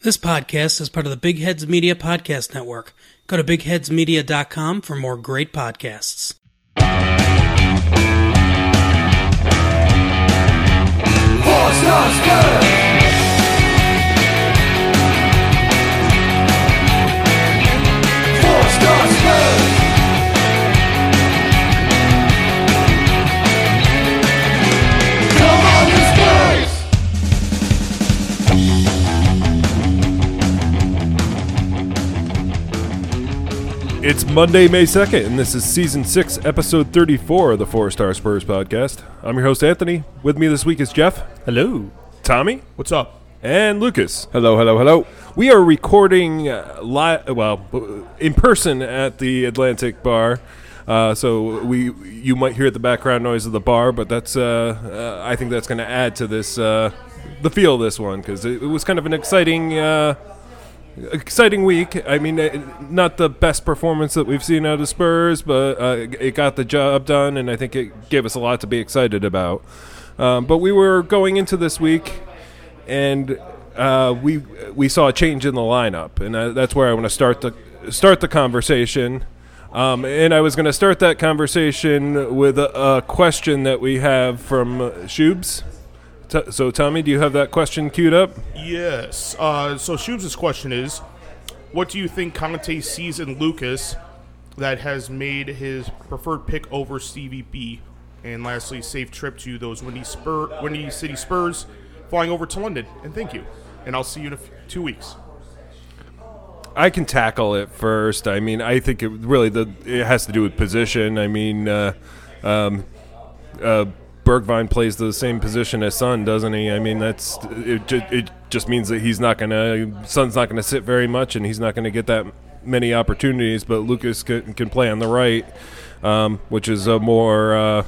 This podcast is part of the Big Heads Media Podcast Network. Go to bigheadsmedia.com for more great podcasts. Four stars good. Four stars good. It's Monday, May 2nd, and this is season 6, episode 34 of the Four Star Spurs podcast. I'm your host, Anthony. With me this week is Jeff. Hello. Tommy. What's up? And Lucas. Hello, hello, hello. We are recording uh, li- well, uh, in person at the Atlantic Bar. Uh, so we, you might hear the background noise of the bar, but that's, uh, uh, I think that's going to add to this, uh, the feel of this one because it, it was kind of an exciting, uh, exciting week. I mean, uh, not the best performance that we've seen out of Spurs, but uh, it got the job done, and I think it gave us a lot to be excited about. Um, but we were going into this week, and uh, we we saw a change in the lineup, and uh, that's where I want to start the start the conversation. Um, and I was going to start that conversation with a, a question that we have from Shubes. T- so, Tommy, do you have that question queued up? Yes. Uh, so Shubes' question is, what do you think Conte sees in Lucas that has made his preferred pick over Stevie B? And lastly, safe trip to those Windy Spur, Windy City Spurs, flying over to London. And thank you. And I'll see you in a f- two weeks. I can tackle it first. I mean, I think it really the it has to do with position. I mean, uh, um, uh, Bergwijn plays the same position as Son, doesn't he? I mean, that's it. It just means that he's not gonna Son's not gonna sit very much, and he's not gonna get that many opportunities. But Lucas can, can play on the right, um, which is a more uh,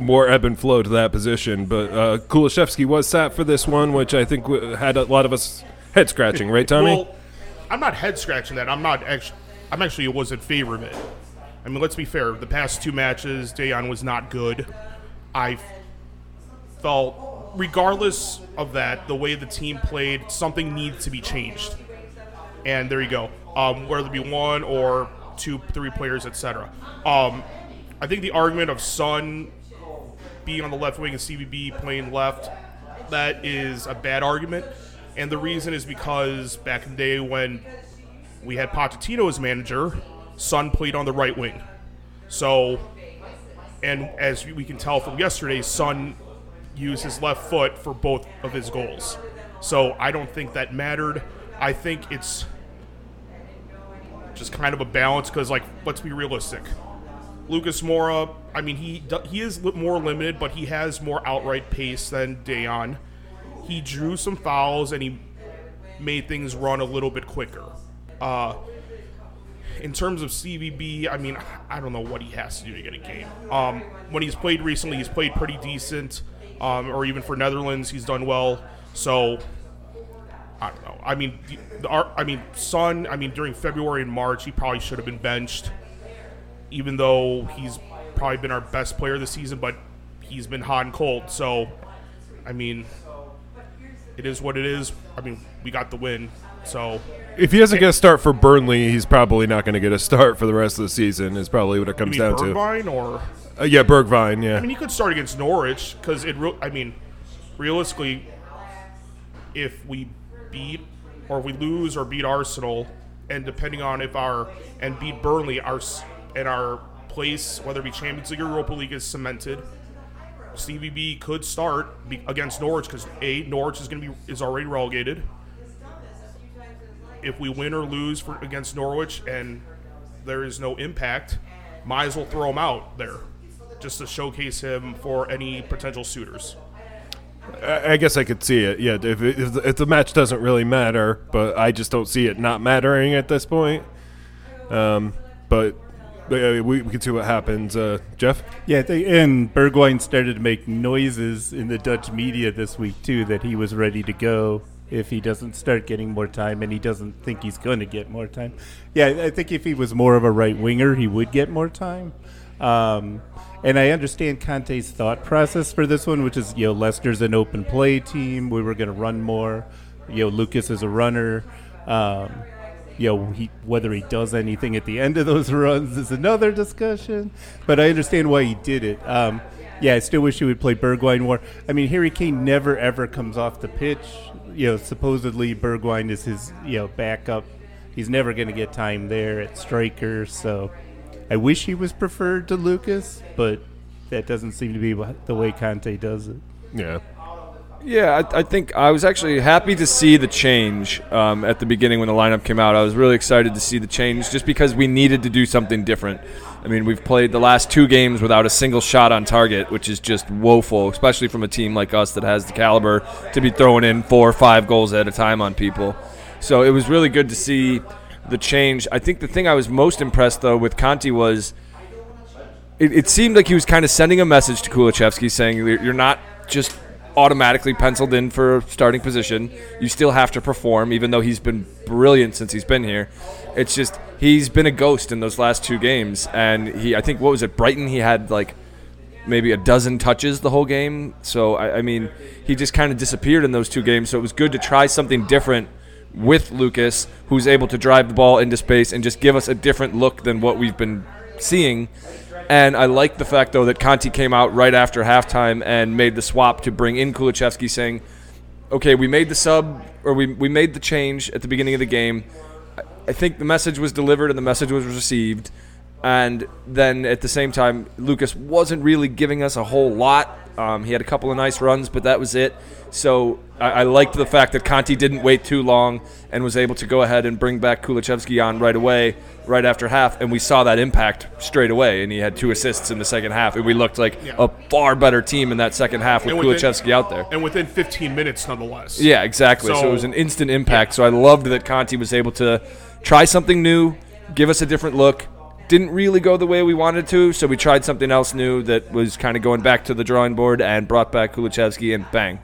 more ebb and flow to that position. But uh, Kulusevski was sat for this one, which I think had a lot of us head scratching, right, Tommy? Well, I'm not head scratching that. I'm not actually. I'm actually was in favor of it. I mean, let's be fair. The past two matches, Dayon was not good. I felt, regardless of that, the way the team played, something needs to be changed. And there you go. Um, whether it be one or two, three players, etc. Um, I think the argument of Son being on the left wing and CBB playing left, that is a bad argument. And the reason is because back in the day when we had Pochettino as manager, Son played on the right wing. So, and as we can tell from yesterday, Son used his left foot for both of his goals. So I don't think that mattered. I think it's just kind of a balance because, like, let's be realistic. Lucas Moura, I mean, he he is more limited, but he has more outright pace than Dayon. He drew some fouls and he made things run a little bit quicker. Uh, in terms of CVB, I mean, I don't know what he has to do to get a game. Um, when he's played recently, he's played pretty decent, um, or even for Netherlands, he's done well. So I don't know. I mean, the, the, I mean, Son. I mean, during February and March, he probably should have been benched, even though he's probably been our best player this season. But he's been hot and cold. So, I mean, it is what it is. I mean, we got the win. So, If he doesn't get a start for Burnley, he's probably not going to get a start for the rest of the season. Is probably what it comes down Bergwijn or? to. Uh, yeah, Bergwijn. Yeah, I mean, he could start against Norwich because it. Re- I mean, realistically, if we beat or if we lose or beat Arsenal, and depending on if our and beat Burnley, our s- and our place, whether it be Champions League or Europa League, is cemented. CVB could start be, against Norwich because a Norwich is going to be is already relegated. If we win or lose for against Norwich and there is no impact, might as well throw him out there just to showcase him for any potential suitors. I, I guess I could see it. Yeah, if, if, the, if the match doesn't really matter, but I just don't see it not mattering at this point. Um, but uh, we, we can see what happens. Uh, Jeff, Yeah, they, and Bergwijn started to make noises in the Dutch media this week too that he was ready to go if he doesn't start getting more time, and he doesn't think he's going to get more time. Yeah, I think if he was more of a right winger, he would get more time. Um, and I understand Conte's thought process for this one, which is you know Leicester's an open play team. We were going to run more. You know, Lucas is a runner. Um, you know, he, whether he does anything at the end of those runs is another discussion. But I understand why he did it. Um, yeah, I still wish he would play Bergwijn more. I mean, Harry Kane never ever comes off the pitch. You know, supposedly Bergwijn is his you know backup. He's never going to get time there at striker. So I wish he was preferred to Lucas, but that doesn't seem to be the way Conte does it. Yeah. Yeah, I, I think I was actually happy to see the change um, at the beginning when the lineup came out. I was really excited to see the change just because we needed to do something different. I mean, we've played the last two games without a single shot on target, which is just woeful, especially from a team like us that has the caliber to be throwing in four or five goals at a time on people. So it was really good to see the change. I think the thing I was most impressed, though, with Conte was it, it seemed like he was kind of sending a message to Kulusevski saying you're you're not just automatically penciled in for a starting position. You still have to perform, even though he's been brilliant since he's been here. It's just he's been a ghost in those last two games, and he I think what was it Brighton he had like maybe a dozen touches the whole game. So I, I mean he just kind of disappeared in those two games. So it was good to try something different with Lucas, who's able to drive the ball into space and just give us a different look than what we've been seeing. And I like the fact, though, that Conte came out right after halftime and made the swap to bring in Kulusevski, saying, okay, we made the sub, or we, we made the change at the beginning of the game. I- think the message was delivered and the message was received. And then at the same time, Lucas wasn't really giving us a whole lot. Um, he had a couple of nice runs, but that was it. So I, I liked the fact that Conte didn't wait too long and was able to go ahead and bring back Kulusevski on right away, right after half. And we saw that impact straight away. And he had two assists in the second half. And we looked like a far better team in that second half with Kulusevski out there. and within 15 minutes, nonetheless. Yeah, exactly. So, So- it was an instant impact. So I loved that Conte was able to try something new, give us a different look. Didn't really go the way we wanted to, so we tried something else new that was kind of going back to the drawing board and brought back Kulusevski and bang.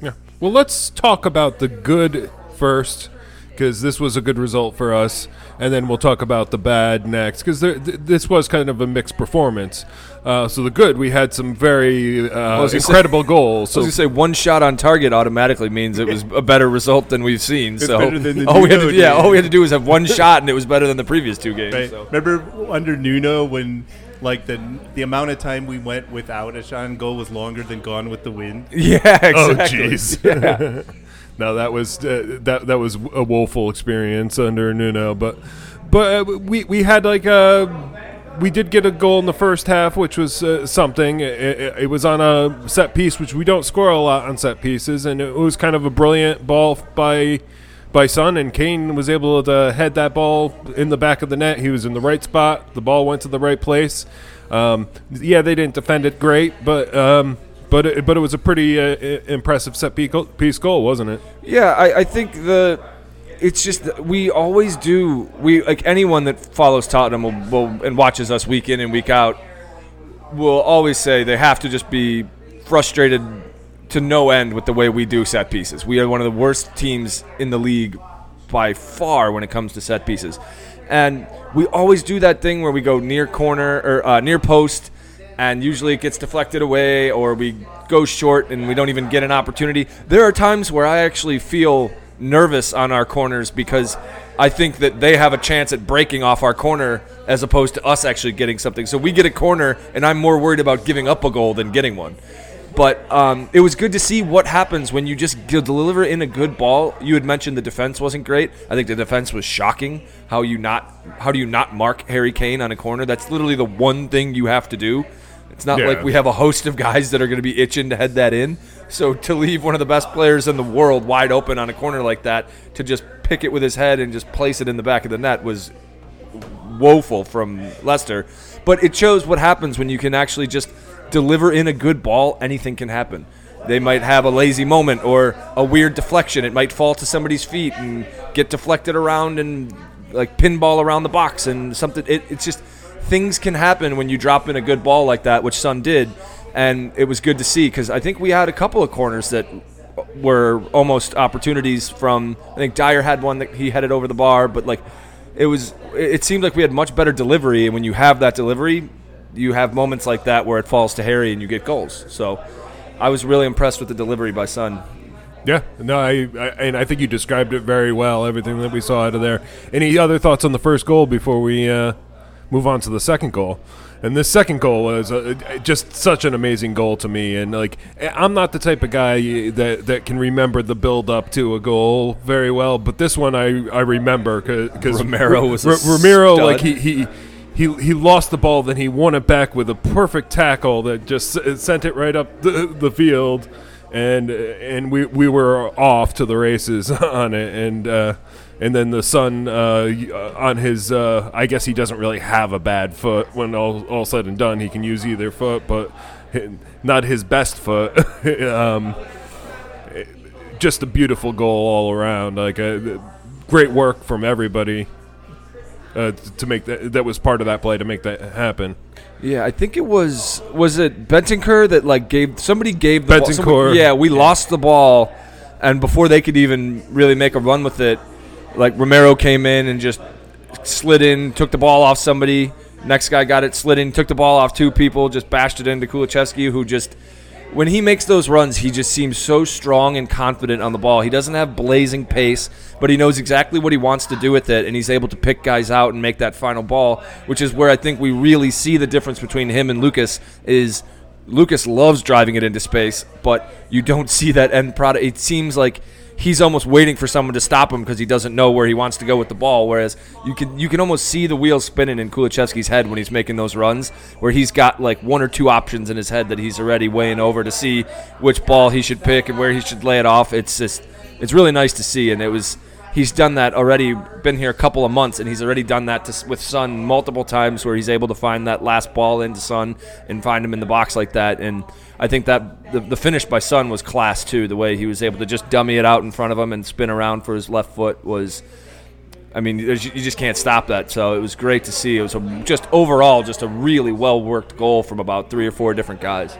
Yeah. Well, let's talk about the good first, because this was a good result for us, and then we'll talk about the bad next, because th- this was kind of a mixed performance. Uh, so the good, we had some very uh, was gonna say- incredible goals. I was So gonna say one shot on target automatically means it was a better result than we've seen. so better than the all we had to, Nuno yeah, did. all we had to do was have one shot, and it was better than the previous two games. Right. So. Remember under Nuno when like the the amount of time we went without a shot on goal was longer than Gone with the Wind. Yeah, oh exactly. jeez. no, that was uh, that that was a woeful experience under Nuno, but but uh, we we had like a. We did get a goal in the first half, which was uh, something. It, it, it was on a set piece, which we don't score a lot on set pieces, and it was kind of a brilliant ball by by Son, and Kane was able to head that ball in the back of the net. He was in the right spot. The ball went to the right place. Um, yeah, they didn't defend it great, but um, but it, but it was a pretty uh, impressive set piece goal, wasn't it? Yeah, I, I think the it's just we always do we like anyone that follows Tottenham will, will and watches us week in and week out will always say they have to just be frustrated to no end with the way we do set pieces. We are one of the worst teams in the league by far when it comes to set pieces. And we always do that thing where we go near corner or uh, near post and usually it gets deflected away or we go short and we don't even get an opportunity. There are times where I actually feel nervous on our corners because I think that they have a chance at breaking off our corner as opposed to us actually getting something. So we get a corner and I'm more worried about giving up a goal than getting one. But um, it was good to see what happens when you just deliver in a good ball. You had mentioned the defense wasn't great. I think the defense was shocking. How you not? How do you not mark Harry Kane on a corner? That's literally the one thing you have to do. It's not Yeah. like we have a host of guys that are going to be itching to head that in. So to leave one of the best players in the world wide open on a corner like that to just pick it with his head and just place it in the back of the net was woeful from Leicester. But it shows what happens when you can actually just deliver in a good ball. Anything can happen. They might have a lazy moment or a weird deflection. It might fall to somebody's feet and get deflected around and like pinball around the box and something. It, it's just things can happen when you drop in a good ball like that, which Son did, and it was good to see because I think we had a couple of corners that were almost opportunities from. I think Dier had one that he headed over the bar, but like it was. It seemed like we had much better delivery, and when you have that delivery, you have moments like that where it falls to Harry and you get goals. So I was really impressed with the delivery by Son. Yeah, no, I, I and I think you described it very well. Everything that we saw out of there. Any other thoughts on the first goal before we uh, move on to the second goal? And this second goal was uh, just such an amazing goal to me. And like, I'm not the type of guy that that can remember the build up to a goal very well, but this one I I remember because Romero was a Romero stud. like he he. He, he lost the ball, then he won it back with a perfect tackle that just sent it right up the, the field, and and we, we were off to the races on it, and uh, and then the Son uh, uh, on his uh, I guess he doesn't really have a bad foot when all all said and done he can use either foot, but not his best foot. um, just a beautiful goal all around, like uh, great work from everybody uh, to make that. That was part of that play to make that happen. Yeah, I think it was was it Bentancur that like gave somebody gave the ball- Bentancur. somebody- yeah, we lost the ball, and before they could even really make a run with it, like Romero came in and just slid in, took the ball off somebody. Next guy got it, slid in, took the ball off two people, just bashed it into Kulusevski, who just when he makes those runs, he just seems so strong and confident on the ball. He doesn't have blazing pace, but he knows exactly what he wants to do with it, and he's able to pick guys out and make that final ball, which is where I think we really see the difference between him and Lucas. Is Lucas loves driving it into space, but you don't see that end product. It seems like he's almost waiting for someone to stop him because he doesn't know where he wants to go with the ball. Whereas you can you can almost see the wheels spinning in Kulusevski's head when he's making those runs, where he's got like one or two options in his head that he's already weighing over to see which ball he should pick and where he should lay it off. It's just it's really nice to see, and it was. He's done that already. Been here a couple of months, and he's already done that to, with Son multiple times, where he's able to find that last ball into Son and find him in the box like that. And I think that the, the finish by Son was class too. The way he was able to just dummy it out in front of him and spin around for his left foot was. I mean, you just can't stop that. So it was great to see. It was a, just overall just a really well worked goal from about three or four different guys.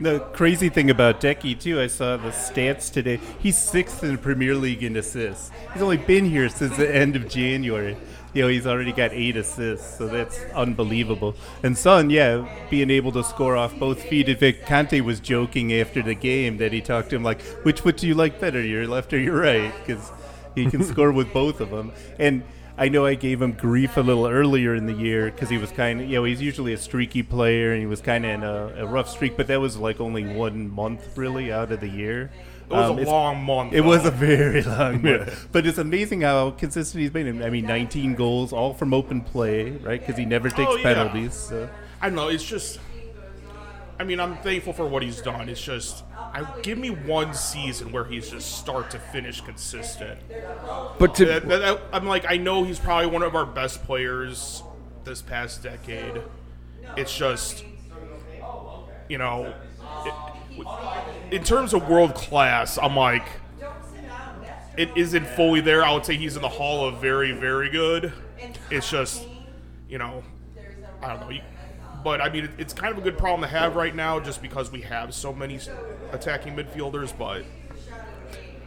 The crazy thing about Deki too, I saw the stats today. He's sixth in the Premier League in assists. He's only been here since the end of January. You know, he's already got eight assists, so that's unbelievable. And Son, yeah, being able to score off both feet. In fact, Conte was joking after the game that he talked to him like, "Which foot do you like better, your left or your right?" Because he can score with both of them. And I know I gave him grief a little earlier in the year because he was kind of, you know, he's usually a streaky player and he was kind of in a, a rough streak, but that was like only one month really out of the year. It was Um, a long month. It was a very long month. But it's amazing how consistent he's been. I mean, 19 goals, all from open play, right? Because he never takes Oh, yeah. penalties. So. I know. It's just. I mean, I'm thankful for what he's done. It's just, I give me one season where he's just start to finish consistent. But to that- that- I'm like, I know he's probably one of our best players this past decade. It's just, you know, it, in terms of world class, I'm like, it isn't fully there. I would say he's in the hall of very, very good. It's just, you know, I don't know. But I mean, it, it's kind of a good problem to have right now, just because we have so many attacking midfielders. But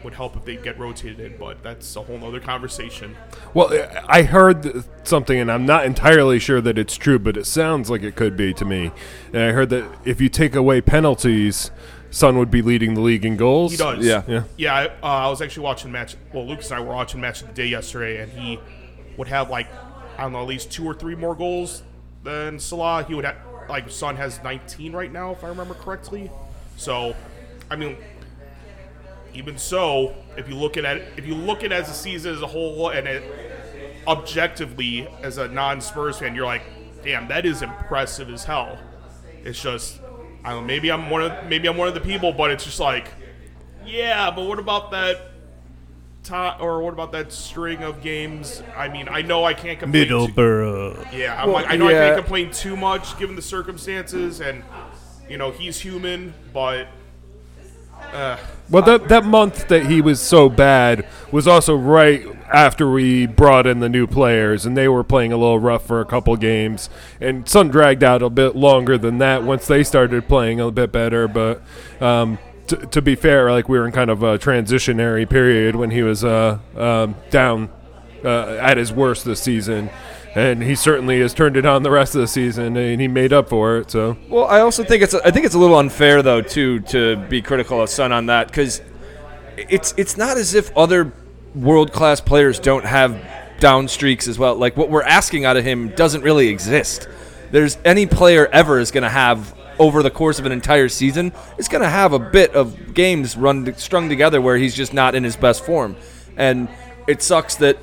would help if they get rotated in. But that's a whole other conversation. Well, I heard something, and I'm not entirely sure that it's true, but it sounds like it could be to me. And I heard that if you take away penalties, Son would be leading the league in goals. He does. Yeah. Yeah. Yeah, I, uh, I was actually watching match. Well, Lucas and I were watching match of the day yesterday, and he would have like I don't know, at least two or three more goals than Salah. He would have like Son has 19 right now, if I remember correctly. So, I mean, even so, if you look at it, if you look at it as a season as a whole, and it objectively as a non-Spurs fan, you're like, damn, that is impressive as hell. It's just, I don't know, maybe I'm one of maybe I'm one of the people, but it's just like, yeah, but what about that? Top, or what about that string of games? I mean, I know I can't complain. too- Middleborough. yeah, I'm Well, like, I know I can't complain too much given the circumstances, and you know he's human, but Well, that that month that he was so bad was also right after we brought in the new players, and they were playing a little rough for a couple games. And Son dragged out a bit longer than that once they started playing a bit better. But um, t- to be fair, like we were in kind of a transitionary period when he was uh, um, down uh, at his worst this season. And he certainly has turned it on the rest of the season, and he made up for it. So Well, I also think it's I think it's a little unfair though too to be critical of Son on that because it's it's not as if other world class players don't have down streaks as well. Like what we're asking out of him doesn't really exist. There's any player ever is going to have over the course of an entire season is going to have a bit of games run strung together where he's just not in his best form, and it sucks that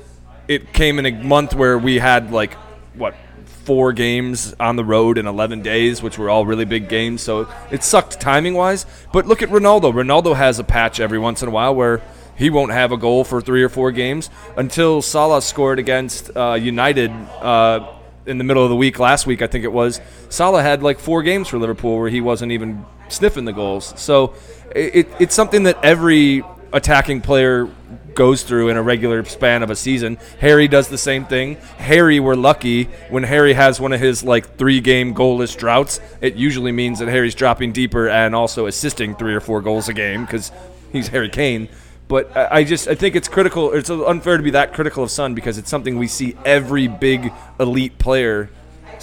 it came in a month where we had like what four games on the road in 11 days, which were all really big games. So it sucked timing wise. But look at Ronaldo. Ronaldo has a patch every once in a while where he won't have a goal for three or four games until Salah scored against uh, United. Uh, in the middle of the week last week, I think it was. Salah had like four games for Liverpool where he wasn't even sniffing the goals. So it, it's something that every attacking player goes through in a regular span of a season. Harry does the same thing. Harry, we're lucky when Harry has one of his like three game goalless droughts. It usually means that Harry's dropping deeper and also assisting three or four goals a game because he's Harry Kane. But I just I think it's critical. It's unfair to be that critical of Son because it's something we see every big elite player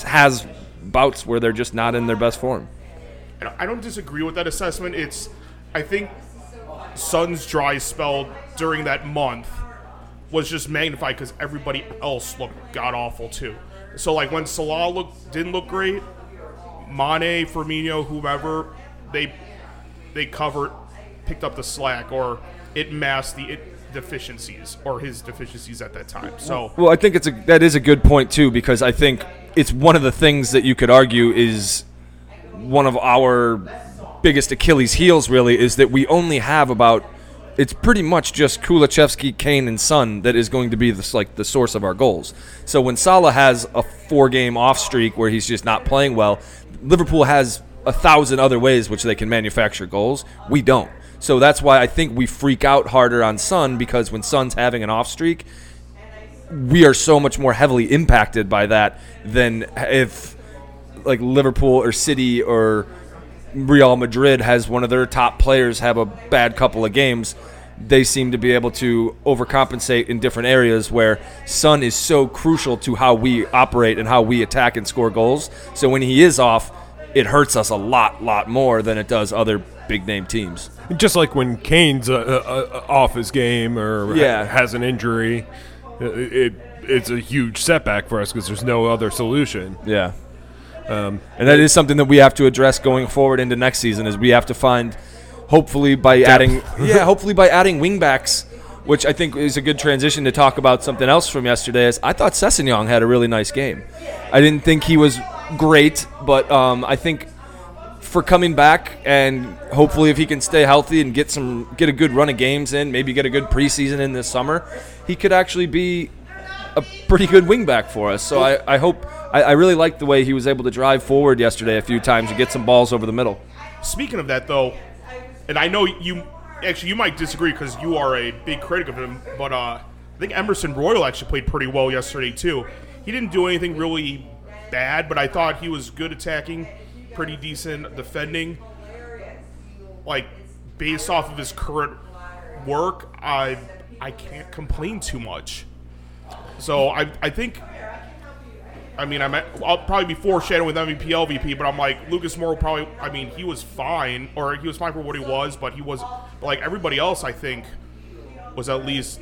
has bouts where they're just not in their best form. I don't disagree with that assessment. It's, I think, Son's dry spell during that month was just magnified because everybody else looked god awful too. So like when Salah looked didn't look great, Mane, Firmino, whomever, they they covered, picked up the slack, or it masked the it deficiencies or his deficiencies at that time. So Well, I think it's a that is a good point too because I think it's one of the things that you could argue is one of our biggest Achilles heels really is that we only have about it's pretty much just Kulusevski, Kane, and Son that is going to be this like the source of our goals. So when Salah has a four-game off streak where he's just not playing well, Liverpool has a thousand other ways which they can manufacture goals. We don't. So that's why I think we freak out harder on Son because when Son's having an off streak, we are so much more heavily impacted by that than if like Liverpool or City or Real Madrid has one of their top players have a bad couple of games. They seem to be able to overcompensate in different areas where Son is so crucial to how we operate and how we attack and score goals. So when he is off, it hurts us a lot, lot more than it does other big name teams. Just like when Kane's uh, uh, uh, off his game or ha- Yeah. has an injury, uh, it, it's a huge setback for us because there's no other solution. Yeah. And that is something that we have to address going forward into next season is we have to find hopefully by adding yeah, hopefully by adding wingbacks which I think is a good transition to talk about something else from yesterday. Is I thought Sessegnon had a really nice game. I didn't think he was great, but um, I think for coming back and hopefully if he can stay healthy and get some get a good run of games in, maybe get a good preseason in this summer, he could actually be a pretty good wingback for us. So I, I hope I, I really liked the way he was able to drive forward yesterday a few times and get some balls over the middle. Speaking of that, though, and I know you actually you might disagree because you are a big critic of him, but uh, I think Emerson Royal actually played pretty well yesterday too. He didn't do anything really bad, but I thought he was good attacking, pretty decent defending. Like based off of his current work, I I can't complain too much. So I I think I mean, I'm at, I'll probably be foreshadowing with MVP LVP, but I'm like Lucas Moura probably. I mean, he was fine, or he was fine for what he was, but he was like everybody else. I think was at least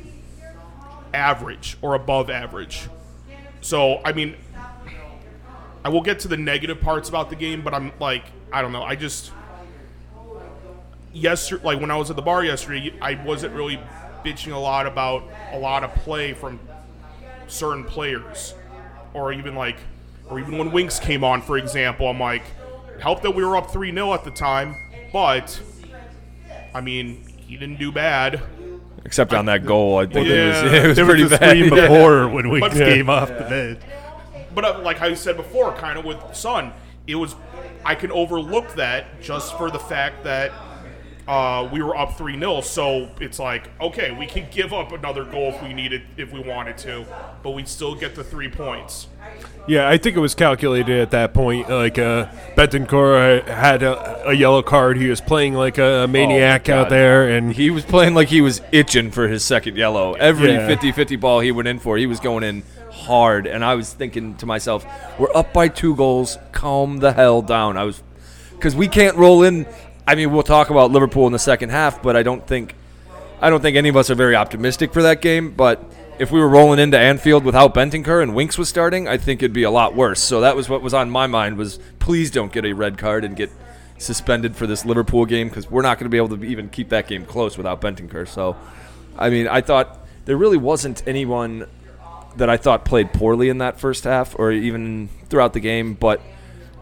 average or above average. So I mean, I will get to the negative parts about the game, but I'm like, I don't know. I just yesterday, like when I was at the bar yesterday, I wasn't really bitching a lot about a lot of play from certain players or even like, or even when Winks came on, for example, I'm like, helped that we were up 3 0 at the time, but I mean, he didn't do bad. Except on that goal, I think Yeah. it was, it was There pretty was a bad. screen before when we But- came off the bench. But uh, like I said before, kind of with Sun, it was, I can overlook that just for the fact that uh, we were up 3 0. So it's like, okay, we can give up another goal if we needed, if we wanted to, but we'd still get the three points. Yeah, I think it was calculated at that point. Like uh, Bentancur had a, a yellow card. He was playing like a maniac God. out there, and He was playing like he was itching for his second yellow. Every Yeah. 50 50 ball he went in for, he was going in hard. And I was thinking to myself, we're up by two goals. Calm the hell down. I was, because we can't roll in. I mean, we'll talk about Liverpool in the second half, but I don't think. I don't think any of us are very optimistic for that game, but if we were rolling into Anfield without Bentancur and Winks was starting, I think it'd be a lot worse. So that was what was on my mind was please don't get a red card and get suspended for this Liverpool game because we're not going to be able to even keep that game close without Bentancur. So, I mean, I thought there really wasn't anyone that I thought played poorly in that first half or even throughout the game, but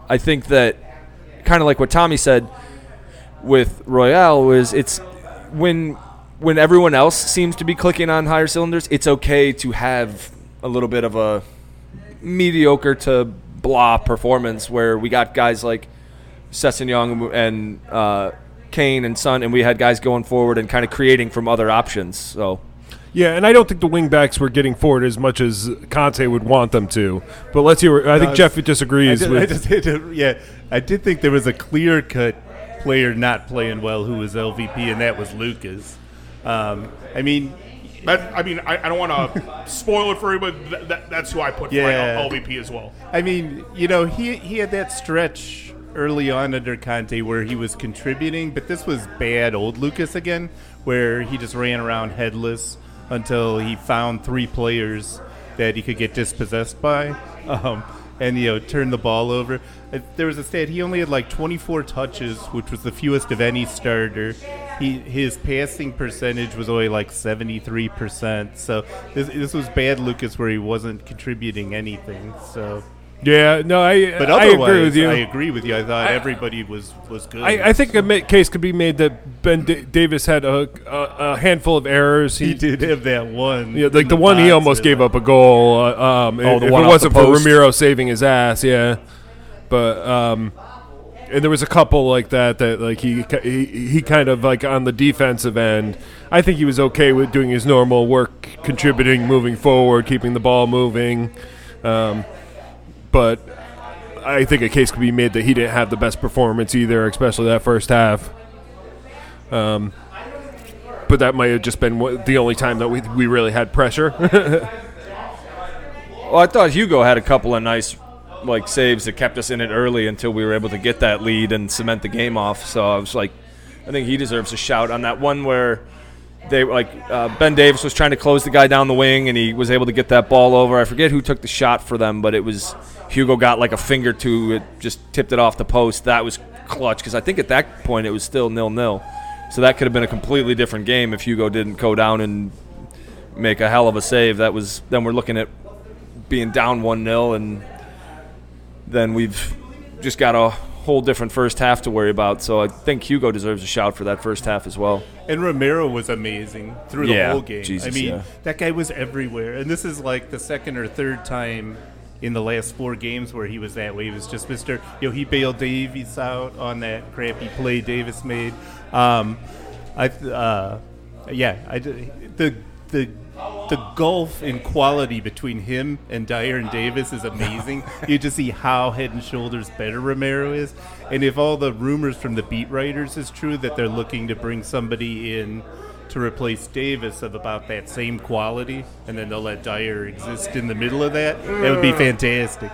I think that kind of like what Tommy said with Royal was it's when when everyone else seems to be clicking on higher cylinders, it's okay to have a little bit of a mediocre to blah performance where we got guys like Sessegnon and uh, Kane and Son, and we had guys going forward and kind of creating from other options. So Yeah, and I don't think the wingbacks were getting forward as much as Conte would want them to. But let's hear. I think No, Jeff I disagrees did, with. I just yeah, I did think there was a clear cut player not playing well who was LVP, and that was Lucas. Um, I mean, That, I mean, I, I don't want to spoil it for you, but th- that, that's who I put Yeah. for LVP as well. I mean, you know, he he had that stretch early on under Conte where he was contributing, but this was bad old Lucas again, where he just ran around headless until he found three players that he could get dispossessed by, um, and you know, turn the ball over. There was a stat he only had like 24 touches, which was the fewest of any starter. He his passing percentage was only like 73 percent. So this this was bad Lucas where he wasn't contributing anything. So. yeah, no, I. But I otherwise, agree with you. I agree with you. I thought everybody was was good. I, I think a case could be made that Ben Da- Davies had a, a, a handful of errors. he did have that one. Yeah, like in the one he almost gave up a goal. Uh, um, Oh, the if one it wasn't for? Romero saving his ass, yeah. But um, and there was a couple like that that like he, he he kind of like on the defensive end. I think he was okay with doing his normal work, contributing, moving forward, keeping the ball moving. Um, but I think a case could be made that he didn't have the best performance either, especially that first half. Um, but that might have just been the only time that we, we really had pressure. Well, I thought Hugo had a couple of nice like saves that kept us in it early until we were able to get that lead and cement the game off. So I was like, I think he deserves a shout on that one where they like uh, Ben Davies was trying to close the guy down the wing and he was able to get that ball over. I forget who took the shot for them, but it was Hugo got like a finger to it, just tipped it off the post. That was clutch because I think at that point it was still nil nil. So that could have been a completely different game if Hugo didn't go down and make a hell of a save. That was then we're looking at being down 1 0, and then we've just got a whole different first half to worry about. So I think Hugo deserves a shout for that first half as well. And Romero was amazing through the Yeah, whole game. Jesus, I mean, yeah. that guy was everywhere. And this is like the second or third time in the last four games where he was that way. He was just Mr. You know, he bailed Davies out on that crappy play Davies made. Um, I, uh, yeah, I, the the the gulf in quality between him and Dier and Davies is amazing. you just see how head and shoulders better Romero is, and if all the rumors from the beat writers is true that they're looking to bring somebody in to replace Davies of about that same quality, and then they'll let Dier exist in the middle of that, that would be fantastic.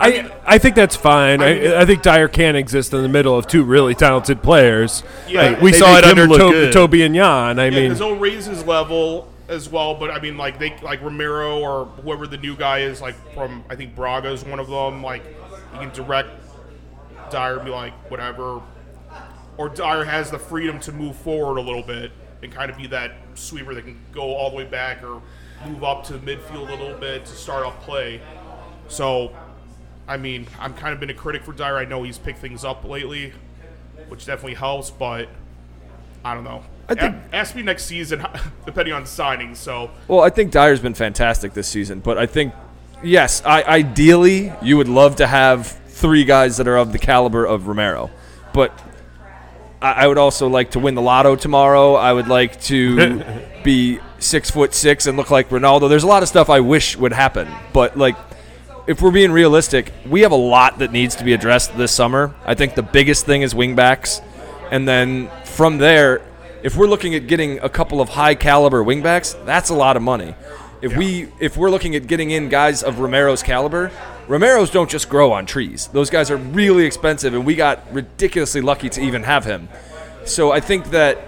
I I think that's fine. I, I think Dier can exist in the middle of two really talented players. Yeah, Like, we saw it under to- Toby and Jan. I Yeah, mean, because he'll raise his level as well. But I mean, like they like Romero or whoever the new guy is, like from I think Braga is one of them. Like you can direct Dier, be like whatever, or Dier has the freedom to move forward a little bit and kind of be that sweeper that can go all the way back or move up to midfield a little bit to start off play. So, I mean, I'm kind of been a critic for Dier. I know he's picked things up lately, which definitely helps, but I don't know. I think- A- ask me next season, depending on signings. So, Well, I think Dier's been fantastic this season, but I think, yes, I, ideally, you would love to have three guys that are of the caliber of Romero. But I, I would also like to win the lotto tomorrow. I would like to be six foot six and look like Ronaldo. There's a lot of stuff I wish would happen, but like, if we're being realistic, we have a lot that needs to be addressed this summer. I think the biggest thing is wingbacks, and then from there, if we're looking at getting a couple of high caliber wingbacks, that's a lot of money. If we if we're looking at getting in guys of Romero's caliber, Romero's don't just grow on trees. Those guys are really expensive, and we got ridiculously lucky to even have him. So I think that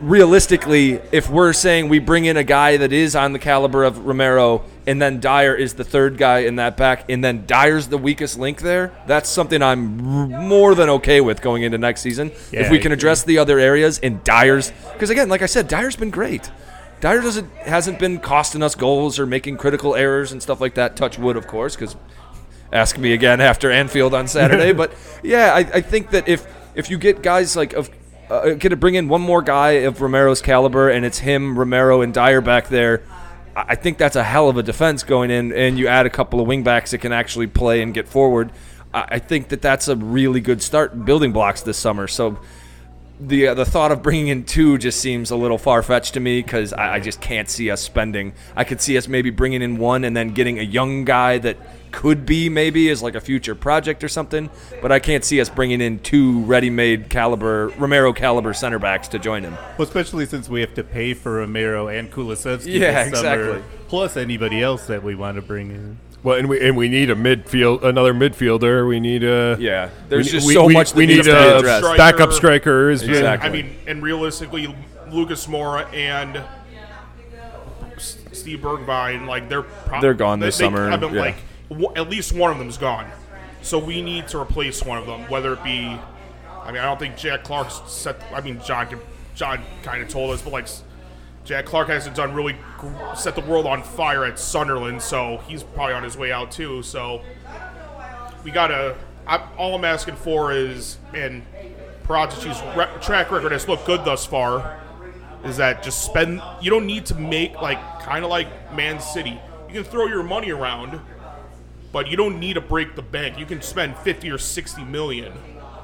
realistically, if we're saying we bring in a guy that is on the caliber of Romero, and then Dier is the third guy in that back, and then Dier's the weakest link there, that's something I'm r- more than okay with going into next season. if we can address the other areas and Dier's, because again, like I said, Dier's been great. Dier doesn't hasn't been costing us goals or making critical errors and stuff like that. Touch wood, of course, because ask me again after Anfield on Saturday. but yeah, I, I think that if if you get guys like of uh, get to bring in one more guy of Romero's caliber, and it's him, Romero, and Dier back there. I think that's a hell of a defense going in, and you add a couple of wingbacks that can actually play and get forward. I think that that's a really good start building blocks this summer. So the uh, the thought of bringing in two just seems a little far fetched to me because I, I just can't see us spending. I could see us maybe bringing in one and then getting a young guy that could be maybe as like a future project or something. But I can't see us bringing in two ready-made caliber Romero caliber center backs to join him. Well, especially since we have to pay for Romero and Kulusevski Yeah, this summer, exactly. plus anybody else that we want to bring in. Well, and we and we need a midfield, another midfielder. We need a Yeah, there's we, just we, so we, much that we need to be a addressed. backup strikers. Exactly. I mean, and realistically, Lucas Moura and S- Steve Bergwijn, like they're prob- They're gone this they- summer, I mean, yeah. like w- at least one of them's gone, so we need to replace one of them. Whether it be, I mean, I don't think Jack Clarke's set. I mean, John John kind of told us, but like s- Jack Clarke hasn't done really set the world on fire at Sunderland, so he's probably on his way out too. So we gotta. I, all I'm asking for is, and Prodigy's re- track record has looked good thus far. Is that just spend? You don't need to make like kind of like Man City. You can throw your money around, but you don't need to break the bank. You can spend 50 or 60 million,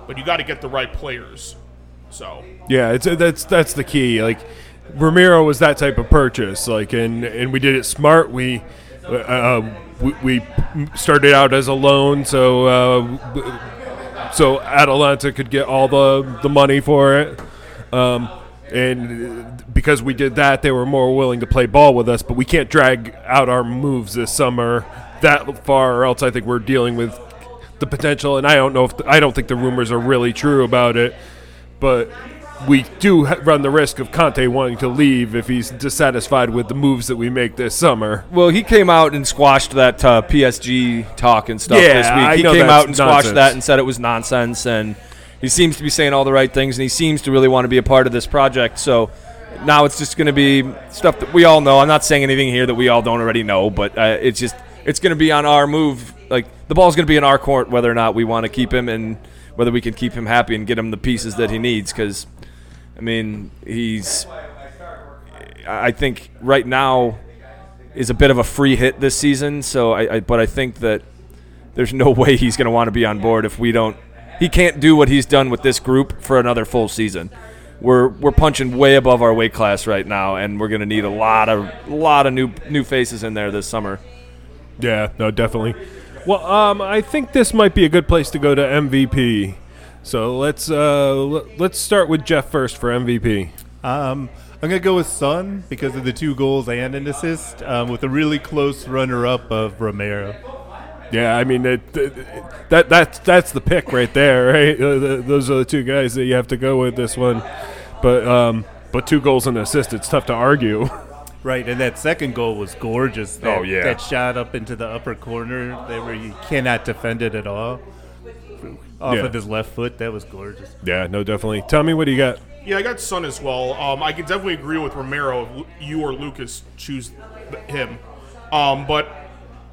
but you got to get the right players. So Yeah, it's that's that's the key. Like Romero was that type of purchase. Like and and we did it smart. We uh, uh, we, started out as a loan, so uh, so Atalanta could get all the the money for it. Um, and because we did that, they were more willing to play ball with us. But we can't drag out our moves this summer that far, or else I think we're dealing with the potential. And I don't know if I don't think the rumors are really true about it but we do run the risk of Conte wanting to leave if he's dissatisfied with the moves that we make this summer. Well, he came out and squashed that uh, PSG talk and stuff Yeah, this week. I He know came out and squashed nonsense. that and said it was nonsense. And he seems to be saying all the right things, and he seems to really want to be a part of this project. So now it's just going to be stuff that we all know. I'm not saying anything here that we all don't already know, but uh, it's just it's going to be on our move. Like the ball's going to be in our court whether or not we want to keep him and whether we can keep him happy and get him the pieces that he needs. Because I mean, he's I think right now is a bit of a free hit this season. So I, I but I think that there's no way he's going to want to be on board if we don't. He can't do what he's done with this group for another full season. We're we're punching way above our weight class right now, and we're going to need a lot of lot of new new faces in there this summer. Yeah, no, definitely. Well, um, I think this might be a good place to go to MVP. So let's uh, l- let's start with Jeff first for MVP. Um, I'm gonna go with Son because of the two goals and an assist, um, with a really close runner-up of Romero. Yeah, I mean it, that that that's that's the pick right there, right? Those are the two guys that you have to go with this one. But um, but two goals and an assist, it's tough to argue. Right, and that second goal was gorgeous. That, Oh, yeah. that shot up into the upper corner, there where you cannot defend it at all. Off Yeah. of his left foot, that was gorgeous. yeah, no, definitely. Tell me what do you got? Yeah, I got Son as well. Um, I can definitely agree with Romero if you or Lucas choose him. Um, but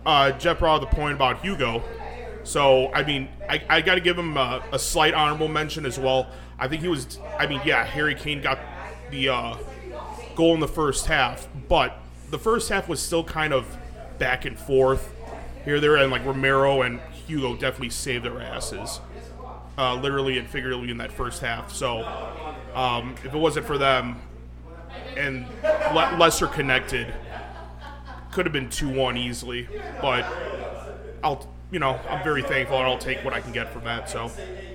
uh, Jeff brought the point about Hugo. So, I mean, I, I got to give him a, a slight honorable mention as well. I think he was, I mean, yeah, Harry Kane got the uh, goal in the first half, but the first half was still kind of back and forth here, there, and like Romero and Hugo definitely saved their asses uh, literally and figuratively in that first half. So um, if it wasn't for them and le- lesser connected, could have been two one easily. But I'll, you know, I'm very thankful and I'll take what I can get from that. So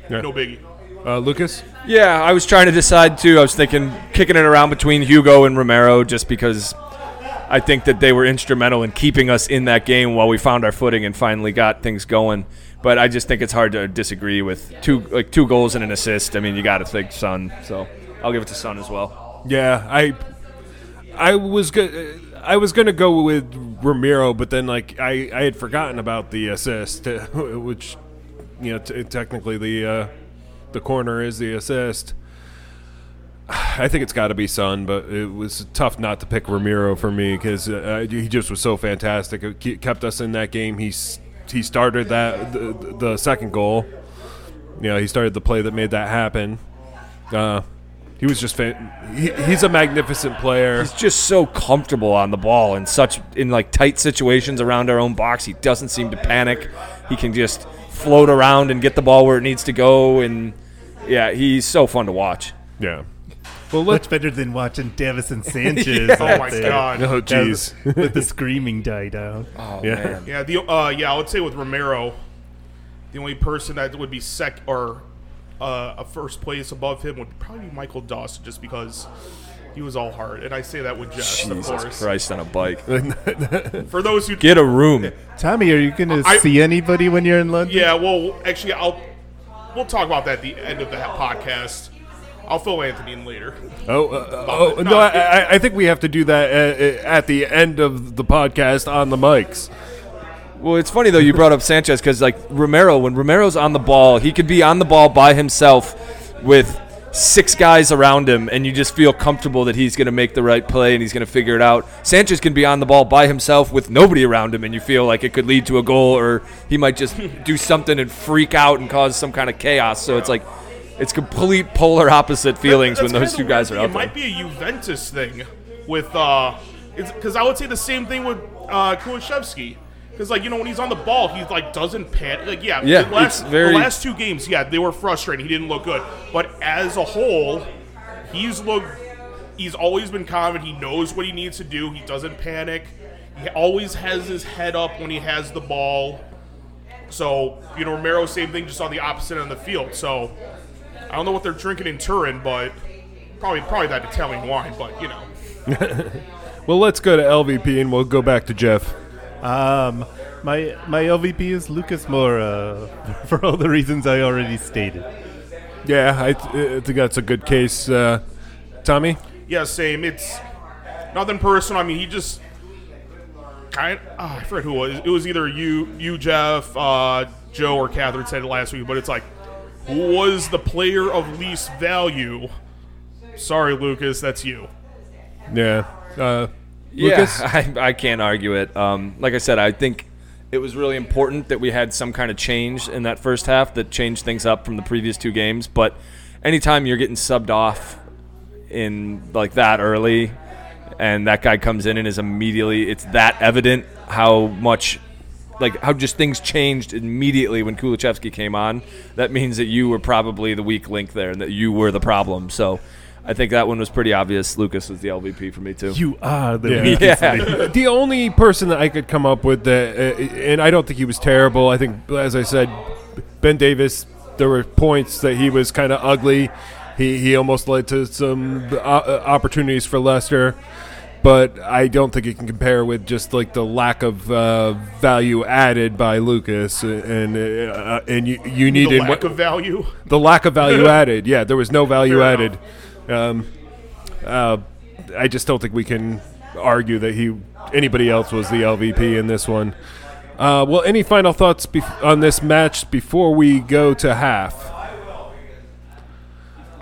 Yeah. no biggie. Uh, Lucas? Yeah, I was trying to decide too. I was thinking kicking it around between Hugo and Romero just because I think that they were instrumental in keeping us in that game while we found our footing and finally got things going. But I just think it's hard to disagree with two like two goals and an assist. I mean, you got to think Son. So I'll give it to Son as well. Yeah, I I was go- I was gonna go with Romero, but then like I, I had forgotten about the assist, which you know t- technically the uh, the corner is the assist. I think it's got to be Son, but it was tough not to pick Romero for me because uh, he just was so fantastic. It kept us in that game. He he started that the, the second goal. You know, he started the play that made that happen. Uh, he was just fan- he, he's a magnificent player. He's just so comfortable on the ball in such in like tight situations around our own box. He doesn't seem to panic. He can just float around and get the ball where it needs to go. And yeah, he's so fun to watch. Yeah. Well, let's. Much better than watching Davinson Sanchez. Oh out my there. God. Oh, jeez. With the screaming die down. Oh Yeah. man. Yeah, the uh, yeah, I would say with Romero, the only person that would be sec or uh, a first place above him would probably be Michael Dawson, just because he was all heart, and I say that with jest, of Jesus course. Christ on a bike. For those who Get a room. Tommy, are you going to I- see anybody when you're in London? yeah, well, actually, I'll we'll talk about that at the end of the podcast. I'll fill Anthony in later. Oh, uh, oh no! I, I- I think we have to do that at, at the end of the podcast on the mics. Well, it's funny though you brought up Sanchez because like Romero, when Romero's on the ball, he could be on the ball by himself with six guys around him, and you just feel comfortable that he's going to make the right play and he's going to figure it out. Sanchez can be on the ball by himself with nobody around him, and you feel like it could lead to a goal, or he might just do something and freak out and cause some kind of chaos. So it's like it's complete polar opposite feelings when those two guys are out. It there. might be a Juventus thing with uh, because I would say the same thing with uh, Kulusevski. Because like you know when he's on the ball, he like doesn't panic. Like yeah, Yeah, the last, very- the last two games, yeah, they were frustrating. He didn't look good, but as a whole, he's looked. He's always been calm and he knows what he needs to do. He doesn't panic. He always has his head up when he has the ball. So you know Romero, same thing, just on the opposite end of the field. So I don't know what they're drinking in Turin, but probably probably that Italian wine. But you know, Well, let's go to LVP and we'll go back to Jeff. Um, my my LVP is Lucas Moura for all the reasons I already stated. Yeah, I, th- I think that's a good case. Uh, Tommy? yeah, same. It's nothing personal. I mean, he just kind. ah, I forget who it was. It was either you, you, Jeff, uh, Joe, or Catherine said it last week. But it's like, who was the player of least value? Sorry, Lucas, that's you. Yeah. Uh, Lucas? Yeah, I, I can't argue it. Um, like I said, I think it was really important that we had some kind of change in that first half that changed things up from the previous two games. But anytime you're getting subbed off in like that early, and that guy comes in and is immediately, it's that evident how much. Like how just things changed immediately when Kulusevski came on. That means that you were probably the weak link there, and that you were the problem. So, I think that one was pretty obvious. Lucas was the LVP for me too. You are the Yeah. Yeah. the only person that I could come up with that, uh, and I don't think he was terrible. I think, as I said, Ben Davies. There were points that he was kind of ugly. He he almost led to some uh, uh, opportunities for Leicester. but I don't think it can compare with just like the lack of uh, value added by Lucas, and uh, and you you The needed lack of value. the lack of value added. Yeah, there was no value Fair added. Um, uh, I just don't think we can argue that he anybody else was the LVP in this one. Uh, well, any final thoughts bef- on this match before we go to half?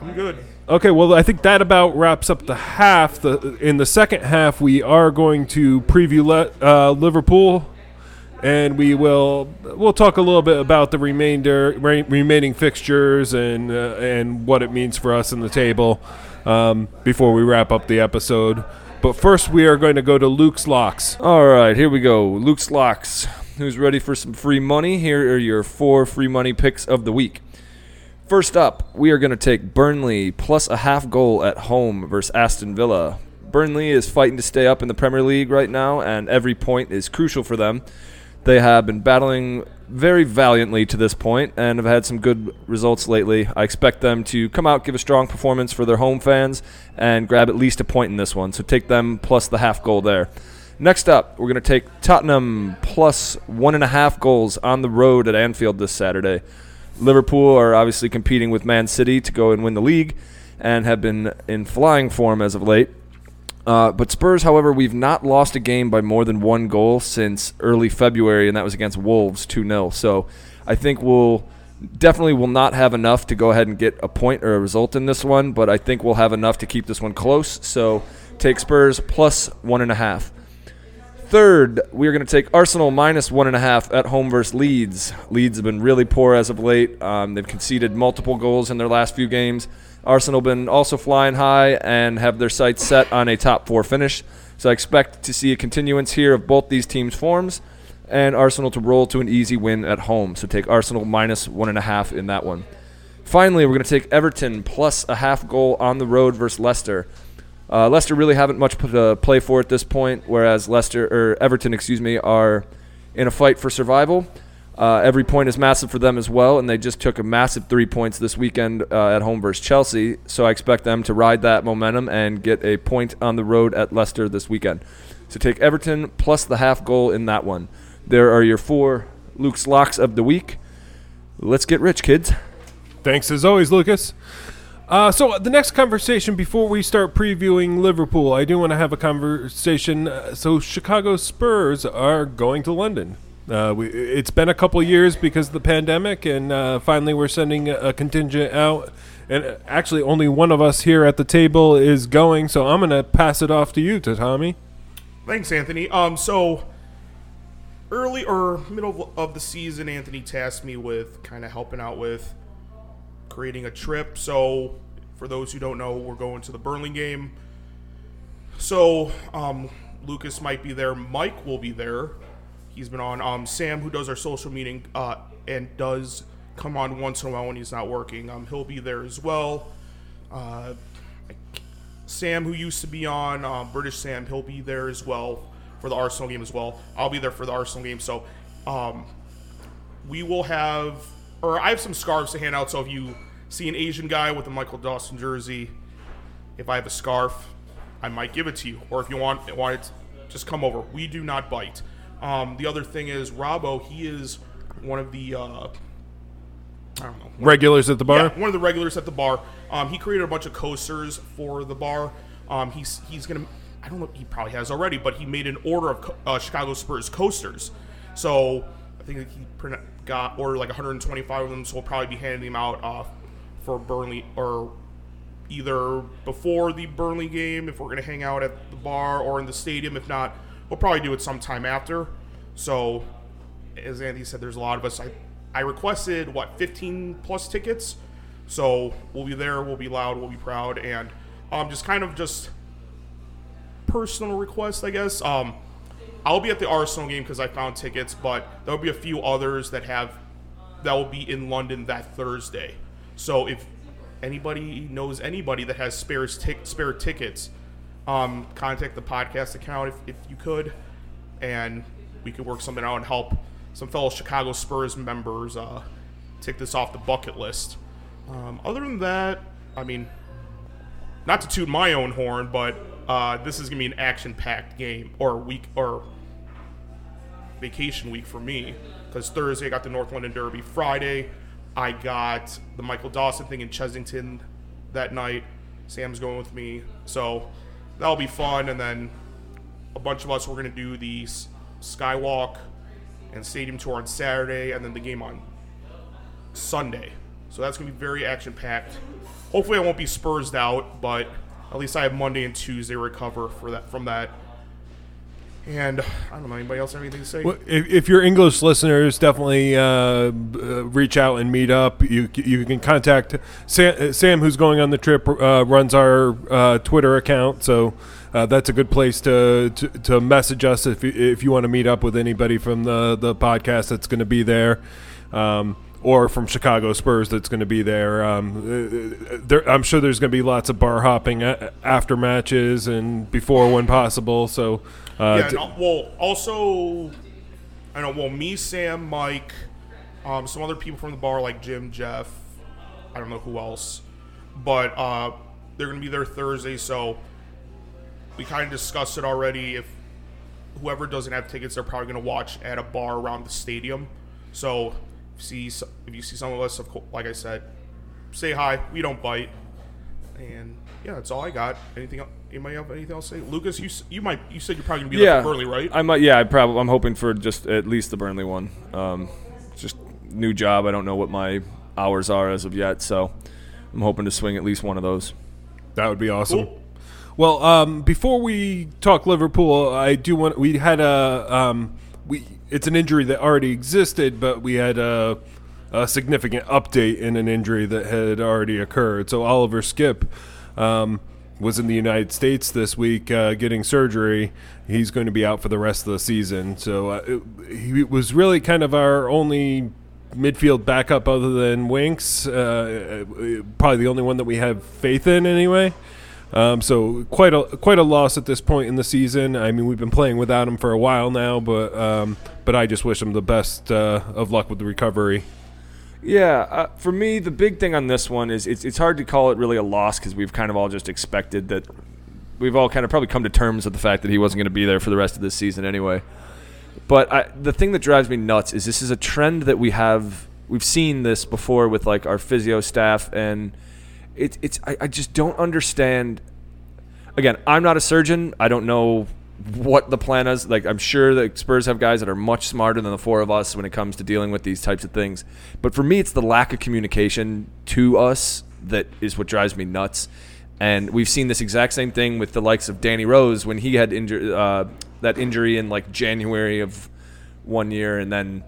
I'm good. Okay, well, I think that about wraps up the half. The in the second half, we are going to preview le- uh, Liverpool, and we will we'll talk a little bit about the remainder re- remaining fixtures and uh, and what it means for us in the table um, before we wrap up the episode. But first, we are going to go to Luke's locks. All right, here we go. Luke's locks. Who's ready for some free money? Here are your four free money picks of the week. First up, we are going to take Burnley plus a half goal at home versus Aston Villa. Burnley is fighting to stay up in the Premier League right now, and every point is crucial for them. They have been battling very valiantly to this point and have had some good results lately. I expect them to come out, give a strong performance for their home fans, and grab at least a point in this one. So take them plus the half goal there. Next up, we're going to take Tottenham plus one and a half goals on the road at Anfield this Saturday. Liverpool are obviously competing with Man City to go and win the league, and have been in flying form as of late. Uh, but Spurs, however, we've not lost a game by more than one goal since early February, and that was against Wolves 2 0. So I think we'll definitely will not have enough to go ahead and get a point or a result in this one, but I think we'll have enough to keep this one close. So take Spurs plus one and a half. Third, we are going to take Arsenal minus one and a half at home versus Leeds. Leeds have been really poor as of late. Um, they've conceded multiple goals in their last few games. Arsenal been also flying high and have their sights set on a top four finish. So I expect to see a continuance here of both these teams' forms, and Arsenal to roll to an easy win at home. So take Arsenal minus one and a half in that one. Finally, we're going to take Everton plus a half goal on the road versus Leicester. Uh, Leicester really haven't much to play for at this point, whereas Leicester or Everton, excuse me, are in a fight for survival. Uh, every point is massive for them as well, and they just took a massive three points this weekend uh, at home versus Chelsea. So I expect them to ride that momentum and get a point on the road at Leicester this weekend. So take Everton plus the half goal in that one. There are your four Luke's locks of the week. Let's get rich, kids. Thanks as always, Lucas. Uh, so the next conversation before we start previewing Liverpool, I do want to have a conversation. Uh, so Chicago Spurs are going to London. Uh, we, it's been a couple years because of the pandemic, and uh, finally we're sending a, a contingent out. And uh, actually, only one of us here at the table is going, so I'm going to pass it off to you, to Tommy. Thanks, Anthony. Um, so early or middle of the season, Anthony tasked me with kind of helping out with creating a trip. So, for those who don't know, we're going to the Burnley game. So, um, Lucas might be there. Mike will be there. He's been on. Um, Sam, who does our social meeting uh, and does come on once in a while when he's not working, um, he'll be there as well. Uh, Sam, who used to be on um, British Sam, he'll be there as well for the Arsenal game as well. I'll be there for the Arsenal game. So um, we will have, or I have some scarves to hand out. So if you see an Asian guy with a Michael Dawson jersey, if I have a scarf, I might give it to you. Or if you want, want it, just come over. We do not bite. Um, the other thing is, Robbo, he is one of the, uh, I don't know, Regulars at the bar? yeah, one of the regulars at the bar. Um, he created a bunch of coasters for the bar. Um, he's he's gonna. I don't know. He probably has already, but he made an order of uh, Chicago Spurs coasters. So I think he got ordered like 125 of them. So we'll probably be handing them out uh, for Burnley or either before the Burnley game if we're gonna hang out at the bar or in the stadium. If not, we'll probably do it sometime after. So as Andy said, there's a lot of us. I, I requested what 15 plus tickets, so we'll be there. We'll be loud. We'll be proud, and um, just kind of just personal request, I guess. Um, I'll be at the Arsenal game because I found tickets, but there'll be a few others that have that will be in London that Thursday. So if anybody knows anybody that has spare tic- spare tickets, um, contact the podcast account if, if you could, and we could work something out and help some fellow Chicago Spurs members uh, tick this off the bucket list. Um, other than that, I mean, not to toot my own horn, but uh, this is gonna be an action-packed game or week or vacation week for me because Thursday I got the North London Derby. Friday I got the Michael Dawson thing in Chessington that night. Sam's going with me, so that'll be fun. And then a bunch of us we're gonna do the Skywalk and Stadium tour on Saturday, and then the game on Sunday. So that's gonna be very action-packed. Hopefully I won't be spursed out, but at least I have Monday and Tuesday recover for that from that. And I don't know. Anybody else have anything to say? Well, if, if you're English listeners, definitely uh, uh, reach out and meet up. You you can contact Sam, Sam who's going on the trip. Uh, runs our uh, Twitter account, so uh, that's a good place to, to to message us if you, if you want to meet up with anybody from the the podcast that's going to be there. Um, or from Chicago Spurs, that's going to be there. Um, uh, there. I'm sure there's going to be lots of bar hopping after matches and before when possible. So, uh, yeah. d- and al- well, also, I know. Well, me, Sam, Mike, um, some other people from the bar like Jim, Jeff. I don't know who else, but uh, they're gonna be there Thursday. So we kind of discussed it already. If whoever doesn't have tickets, they're probably gonna watch at a bar around the stadium. So see if you see some of us, of course, like I said, say hi. We don't bite. And yeah, that's all I got. Anything? el- Anybody have anything else to say? Lucas, you you might you said you're probably gonna be there yeah, for Burnley, right? I might. Yeah, I probably. I'm hoping for just at least the Burnley one. Um, just new job. I don't know what my hours are as of yet, so I'm hoping to swing at least one of those. That would be awesome. Cool. Well, um, before we talk Liverpool, I do want we had a um, we it's an injury that already existed, but we had a, a significant update in an injury that had already occurred. So Oliver Skipp um, was in the United States this week uh, getting surgery. He's going to be out for the rest of the season. So uh, it, he was really kind of our only midfield backup other than Winks. Uh, probably the only one that we have faith in anyway. Um, so quite a quite a loss at this point in the season. I mean, we've been playing without him for a while now, but um, but I just wish him the best uh, of luck with the recovery. Yeah, uh, for me, the big thing on this one is it's, it's hard to call it really a loss because we've kind of all just expected that we've all kind of probably come to terms with the fact that he wasn't going to be there for the rest of this season anyway. But I, the thing that drives me nuts is this is a trend that we have. We've seen this before with like our physio staff, and it's it's. I just don't understand. Again, I'm not a surgeon. I don't know what the plan is. Like I'm sure that Spurs have guys that are much smarter than the four of us when it comes to dealing with these types of things. But for me, it's the lack of communication to us that is what drives me nuts. And we've seen this exact same thing with the likes of Danny Rose when he had uh, that injury in like January of one year, and then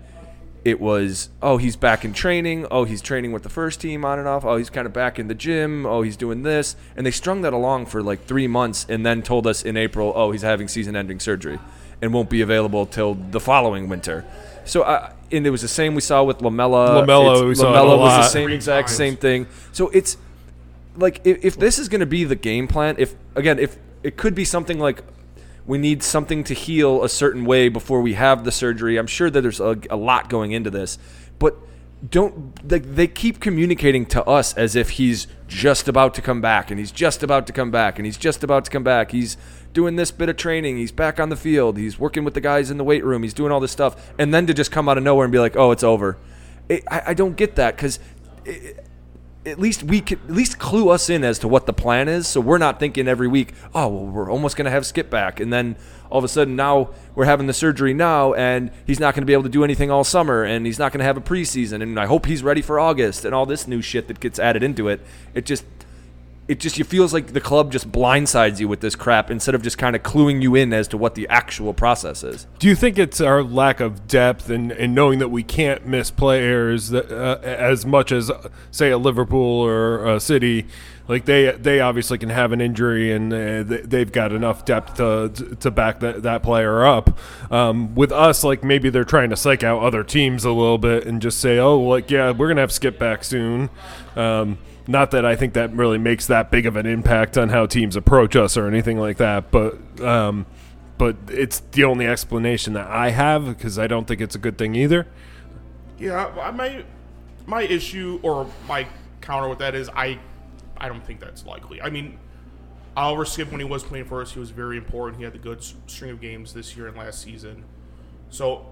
it was oh he's back in training. Oh he's training with the first team on and off. Oh he's kind of back in the gym. Oh he's doing this. And they strung that along for like three months and then told us in april oh he's having season-ending surgery and won't be available till the following winter. So I, and it was the same we saw with Lamela. Lamela, It's- we saw it a Lamela was the same Three exact times. same thing. So it's like if, if this is going to be the game plan if again if it could be something like we need something to heal a certain way before we have the surgery. I'm sure that there's a, a lot going into this but don't they, they keep communicating to us as if he's just about to come back and he's just about to come back and he's just about to come back. He's doing this bit of training. He's back on the field. He's working with the guys in the weight room. He's doing all this stuff. And then to just come out of nowhere and be like oh it's over. It, I, I don't get that because at least we could at least clue us in as to what the plan is so we're not thinking every week oh well we're almost going to have Skipp back and then all of a sudden now we're having the surgery now and he's not going to be able to do anything all summer and he's not going to have a preseason and i hope he's ready for august and all this new shit that gets added into it. It just it just it feels like the club just blindsides you with this crap instead of just kind of cluing you in as to what the actual process is Do you think it's our lack of depth and, and knowing that we can't miss players that, uh, as much as, say, a Liverpool or a City? Like they they obviously can have an injury and uh, they- they've got enough depth to to back that, that player up. Um, with us, like maybe they're trying to psych out other teams a little bit and just say, oh, like yeah, we're gonna have Skipp back soon. Um, not that I think that really makes that big of an impact on how teams approach us or anything like that, but. Um, but it's the only explanation that I have because I don't think it's a good thing either. Yeah, I- my my issue or my counter with that is I I don't think that's likely. I mean, Oliver Skipp when he was playing for us, he was very important. He had the good string of games this year and last season. So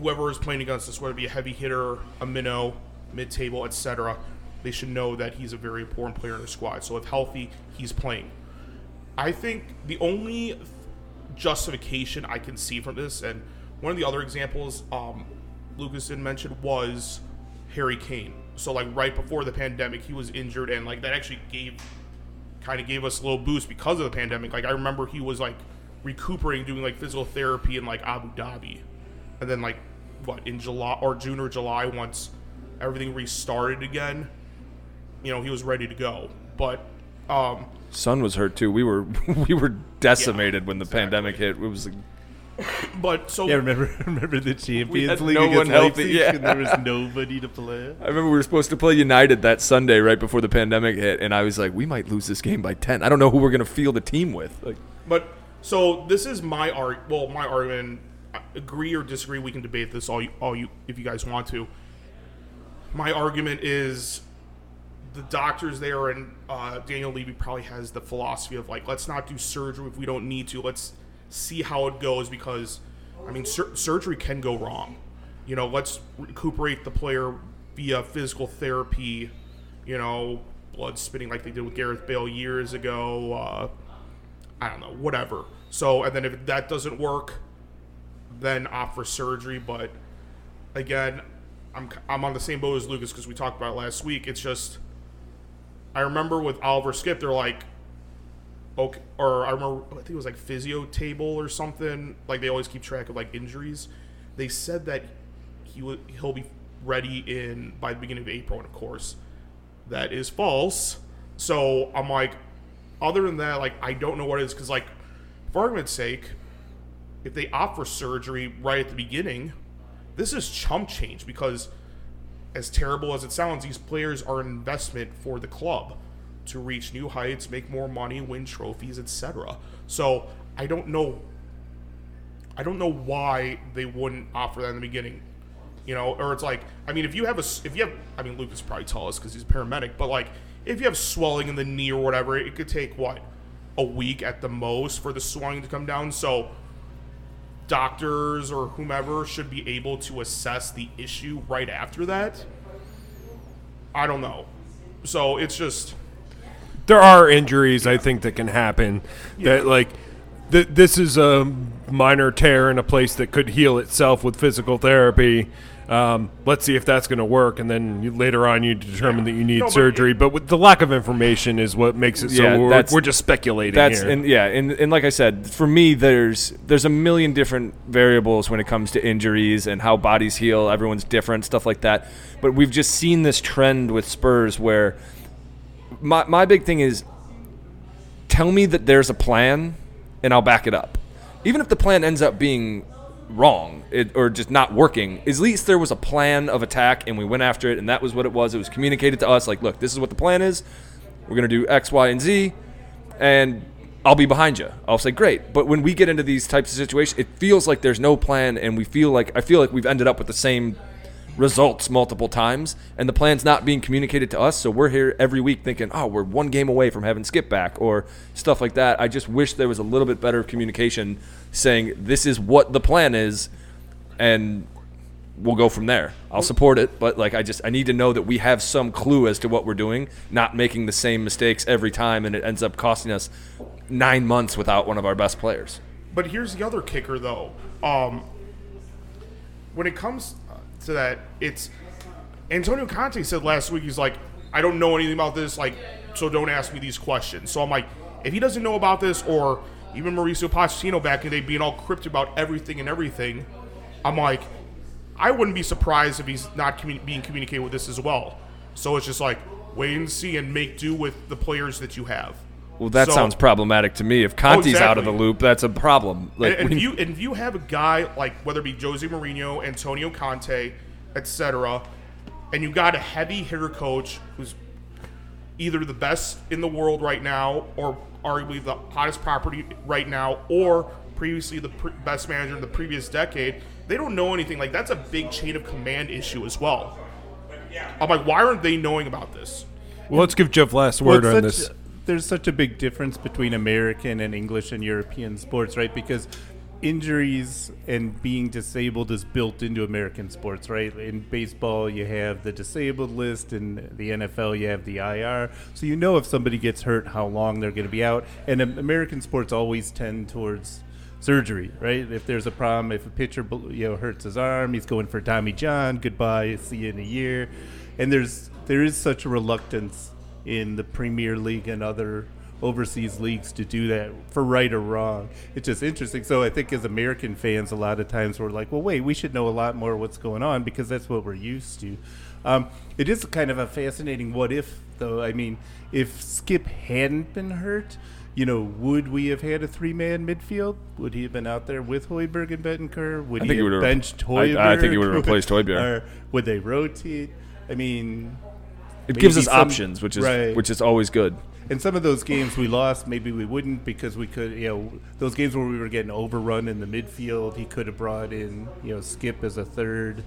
whoever is playing against us, whether it be a heavy hitter, a minnow, mid table, etc., they should know that he's a very important player in the squad. So if healthy, he's playing. I think the only justification I can see from this, and one of the other examples um, Lucas didn't mention was Harry Kane. So like right before the pandemic, he was injured, and like that actually gave kind of gave us a little boost because of the pandemic. Like I remember he was like recuperating, doing like physical therapy in like Abu Dhabi, and then like what in July or June or July once everything restarted again, you know he was ready to go. But um, son was hurt too we were we were decimated when the pandemic hit it was like, but so Yeah, remember remember the Champions League no against one healthy, yeah. and there was nobody to play. I remember we were supposed to play United that Sunday right before the pandemic hit, and I was like, we might lose this game by ten. I don't know who we're gonna field a team with. Like, But so this is my art. Well, my argument. Agree or disagree? We can debate this all you, all you, if you guys want to. My argument is the doctors there and uh, Daniel Levy probably has the philosophy of like, let's not do surgery if we don't need to. Let's see how it goes because, I mean, sur- surgery can go wrong. You know, let's recuperate the player via physical therapy. You know, blood spinning like they did with Gareth Bale years ago. Uh, I don't know, whatever. So, and then if that doesn't work, then opt for surgery. But again, I'm I'm on the same boat as Lucas because we talked about last week. It's just I remember with Oliver Skipp, they're like, okay, or I remember I think it was like physio table or something. Like they always keep track of like injuries. They said that he will he'll be ready in by the beginning of April, and of course, that is false. So I'm like, other than that, like I don't know what it is because like, for argument's sake, if they opt for surgery right at the beginning, this is chump change because as terrible as it sounds, these players are an investment for the club to reach new heights, make more money, win trophies, etc. So I don't know. I don't know why they wouldn't offer that in the beginning. You know, or it's like, I mean, if you have a, if you have, I mean, Lucas probably tell us because he's a paramedic, but like, if you have swelling in the knee or whatever, it could take what, a week at the most for the swelling to come down. So doctors or whomever should be able to assess the issue right after that. I don't know. So it's just there are injuries I think that can happen that like th- this is a minor tear in a place that could heal itself with physical therapy. Um, let's see if that's going to work, and then you, later on you determine that you need No, but surgery. it- but with the lack of information is what makes it so Yeah, we're, that's- we're just speculating That's here. and yeah, and, and like I said, for me, there's there's a million different variables when it comes to injuries and how bodies heal. Everyone's different, stuff like that. But we've just seen this trend with Spurs where my my big thing is tell me that there's a plan and I'll back it up. Even if the plan ends up being wrong it, or just not working, at least there was a plan of attack and we went after it and that was what it was. It was communicated to us like, look, this is what the plan is. We're going to do X, Y, and Z and I'll be behind you. I'll say great. But when we get into these types of situations, it feels like there's no plan and we feel like I feel like we've ended up with the same results multiple times and the plan's not being communicated to us so we're here every week thinking oh we're one game away from having Skipp back or stuff like that. I just wish there was a little bit better communication saying this is what the plan is and we'll go from there. I'll support it but like i just i need to know that we have some clue as to what we're doing not making the same mistakes every time and it ends up costing us nine months without one of our best players. But here's the other kicker, though. Um, when it comes to that, it's Antonio Conte said last week. He's like, I don't know anything about this. Like, so don't ask me these questions. So I'm like, if he doesn't know about this, or even Mauricio Pochettino back in the day being all cryptic about everything and everything, I'm like, I wouldn't be surprised if he's not being communicated with this as well. So it's just like wait and see and make do with the players that you have. Well that So- sounds problematic to me if Conte's out of the loop that's a problem like and, and when- if you and if you have a guy like whether it be Jose Mourinho, Antonio Conte, etc., and you got a heavy hitter coach who's either the best in the world right now, or arguably the hottest property right now, or previously the pre- best manager in the previous decade, they don't know anything. Like that's a big chain of command issue as well. I'm like, why aren't they knowing about this? well, let's give Jeff last word it's on such- this. There's such a big difference between American and English and European sports, right? Because injuries and being disabled is built into American sports, right? In baseball, you have the disabled list, in the NFL, you have the IR. So you know if somebody gets hurt, how long they're going to be out. And American sports always tend towards surgery, right? If there's a problem, if a pitcher you know hurts his arm, he's going for Tommy John. Goodbye, see you in a year. And there's there is such a reluctance in the Premier League and other overseas leagues to do that for right or wrong. It's just interesting. So I think as American fans, a lot of times we're like, well, wait, we should know a lot more what's going on because that's what we're used to. Um, it is kind of a fascinating what if, though. I mean, if Skipp hadn't been hurt, you know, would we have had a three-man midfield? Would he have been out there with Højbjerg and Bentancur? Would I he have benched I- Højbjerg? I think he would've replaced Højbjerg. Or would they rotate? I mean, it gives us some- options which is right. which is always good in some of those games we lost, maybe we wouldn't because we could, you know, those games where we were getting overrun in the midfield, he could have brought in, you know, Skipp as a third.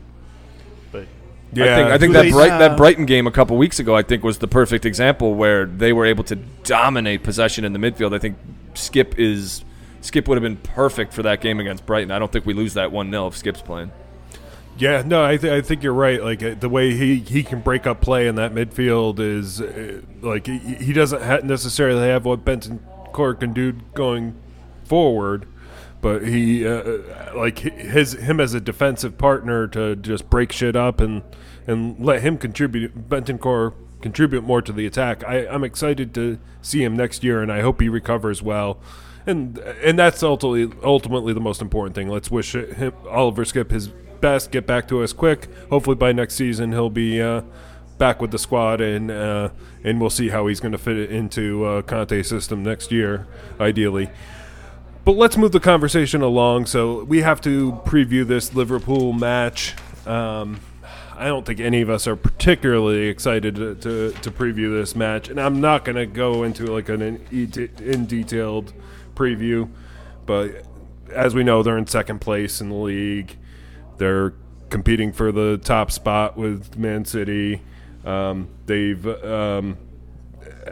But I think I think that Bright, that Brighton game a couple weeks ago I think was the perfect example where they were able to dominate possession in the midfield. I think Skipp is Skipp would have been perfect for that game against Brighton. I don't think we lose that one 0 if Skipp's playing. Yeah, no, I, th- I think you're right. Like uh, the way he, he can break up play in that midfield is uh, like he, doesn't ha- necessarily have what Benton Court can do going forward, but he uh, uh, like his him as a defensive partner to just break shit up and and let him contribute. Bentancur contribute more to the attack. I, I'm excited to see him next year, and I hope he recovers well. And and that's ultimately ultimately the most important thing. Let's wish him, Oliver Skipp his best. Get back to us quick. Hopefully by next season he'll be uh, back with the squad, and uh, and we'll see how he's going to fit it into uh, Conte's system next year, ideally. But let's move the conversation along. So we have to preview this Liverpool match. Um, I don't think any of us are particularly excited to, to, to preview this match, and I'm not going to go into like an in, in detailed preview. But as we know, they're in second place in the league. They're competing for the top spot with Man City. Um, they've um,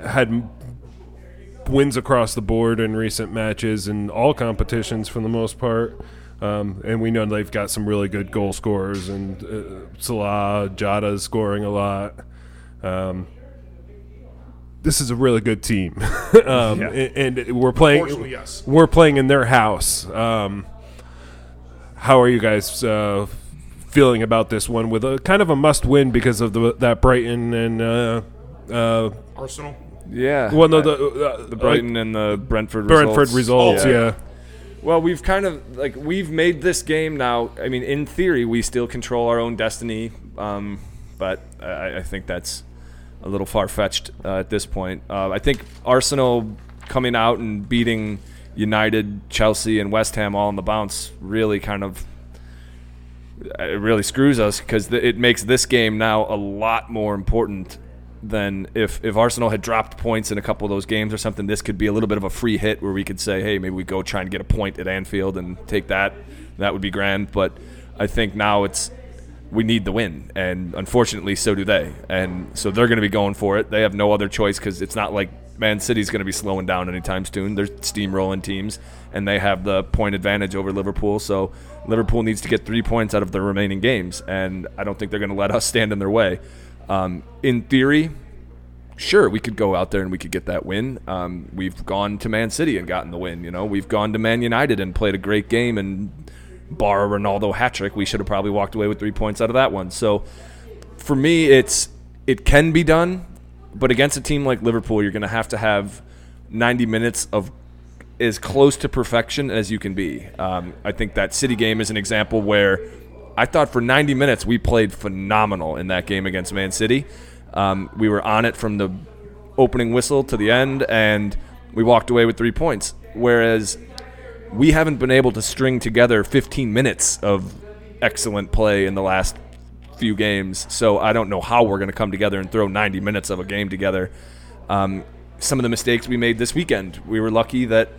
had wins across the board in recent matches in all competitions for the most part. Um, and we know they've got some really good goal scorers, and uh, Salah, Jota's scoring a lot. Um, this is a really good team, um, and, and we're playing. Yes. We're playing in their house. Um, how are you guys uh, feeling about this one? With a kind of a must-win because of the that Brighton and uh, uh, Arsenal. Yeah. well, no, the uh, the Brighton and the Brentford Brentford results. Oh, yeah. Well, we've kind of like we've made this game now. I mean, in theory, we still control our own destiny, um, but I, I think that's a little far fetched uh, at this point. Uh, I think Arsenal coming out and beating United, Chelsea, and West Ham all on the bounce really kind of it really screws us because th- it makes this game now a lot more important than if if Arsenal had dropped points in a couple of those games or something. This could be a little bit of a free hit where we could say, hey, maybe we go try and get a point at Anfield and take that. That would be grand. But I think now it's we need the win, and unfortunately, so do they. And so they're going to be going for it. They have no other choice because it's not like Man City's going to be slowing down anytime soon. They're steamrolling teams, and they have the point advantage over Liverpool. So Liverpool needs to get three points out of the remaining games, and I don't think they're going to let us stand in their way. Um, in theory, sure, we could go out there and we could get that win. Um, we've gone to Man City and gotten the win. You know, we've gone to Man United and played a great game and bar Ronaldo hat trick. We should have probably walked away with three points out of that one. So for me, it's it can be done, but against a team like Liverpool, you're going to have to have 90 minutes of as close to perfection as you can be. Um, I think that City game is an example where I thought for 90 minutes we played phenomenal in that game against Man City. Um, we were on it from the opening whistle to the end, and we walked away with three points. Whereas we haven't been able to string together 15 minutes of excellent play in the last few games. So I don't know how we're going to come together and throw 90 minutes of a game together. Um, some of the mistakes we made this weekend, we were lucky that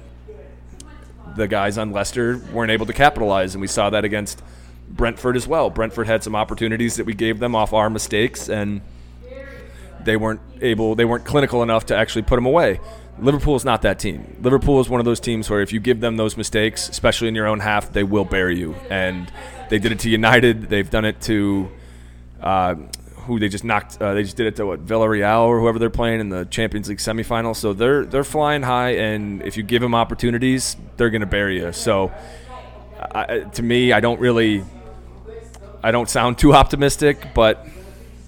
the guys on Leicester weren't able to capitalize, and we saw that against Brentford as well. Brentford had some opportunities that we gave them off our mistakes, and they weren't able, they weren't clinical enough to actually put them away. Liverpool is not that team. Liverpool is one of those teams where if you give them those mistakes, especially in your own half, they will bury you. And they did it to United. They've done it to uh, who they just knocked. Uh, they just did it to what Villarreal or whoever they're playing in the Champions League semifinal. So they're they're flying high, and if you give them opportunities, they're going to bury you. So I, to me, I don't really, I don't sound too optimistic, but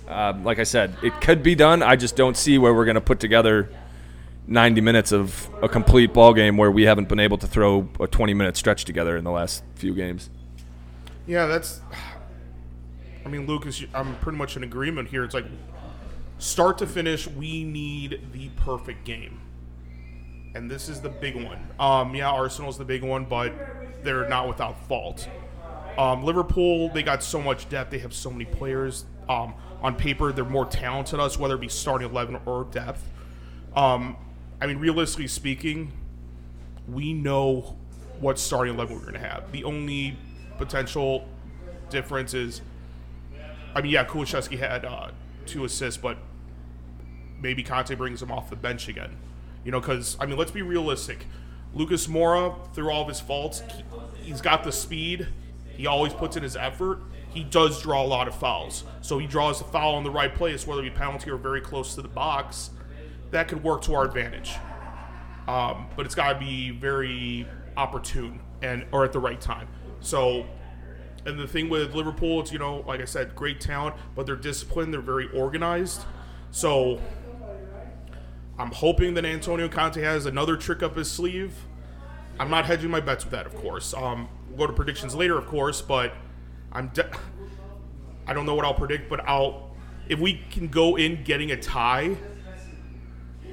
um, like I said, it could be done. I just don't see where we're going to put together 90 minutes of a complete ball game where we haven't been able to throw a 20 minute stretch together in the last few games. Yeah, that's. I mean, Lucas, I'm pretty much in agreement here. It's like start to finish, we need the perfect game, and this is the big one. Um, yeah, Arsenal's the big one, but they're not without fault. Um, Liverpool, they got so much depth. They have so many players. Um, on paper, they're more talented us, whether it be starting eleven or depth. Um, I mean, realistically speaking, we know what starting eleven we're going to have. The only potential difference is, I mean, yeah, Kulusevski had uh, two assists, but maybe Conte brings him off the bench again. You know, because I mean, let's be realistic. Lucas Moura, through all of his faults, he, he's got the speed. He always puts in his effort. he does draw a lot of fouls. So he draws the foul in the right place, whether it be penalty or very close to the box. That could work to our advantage. Um, but it's got to be very opportune and or at the right time. So, and the thing with Liverpool, it's you know, like I said, great talent, but they're disciplined. They're very organized. So, I'm hoping that Antonio Conte has another trick up his sleeve. I'm not hedging my bets with that, of course. Um, we'll go to predictions later, of course, but I'm. De- I don't know what I'll predict, but I'll. If we can go in getting a tie,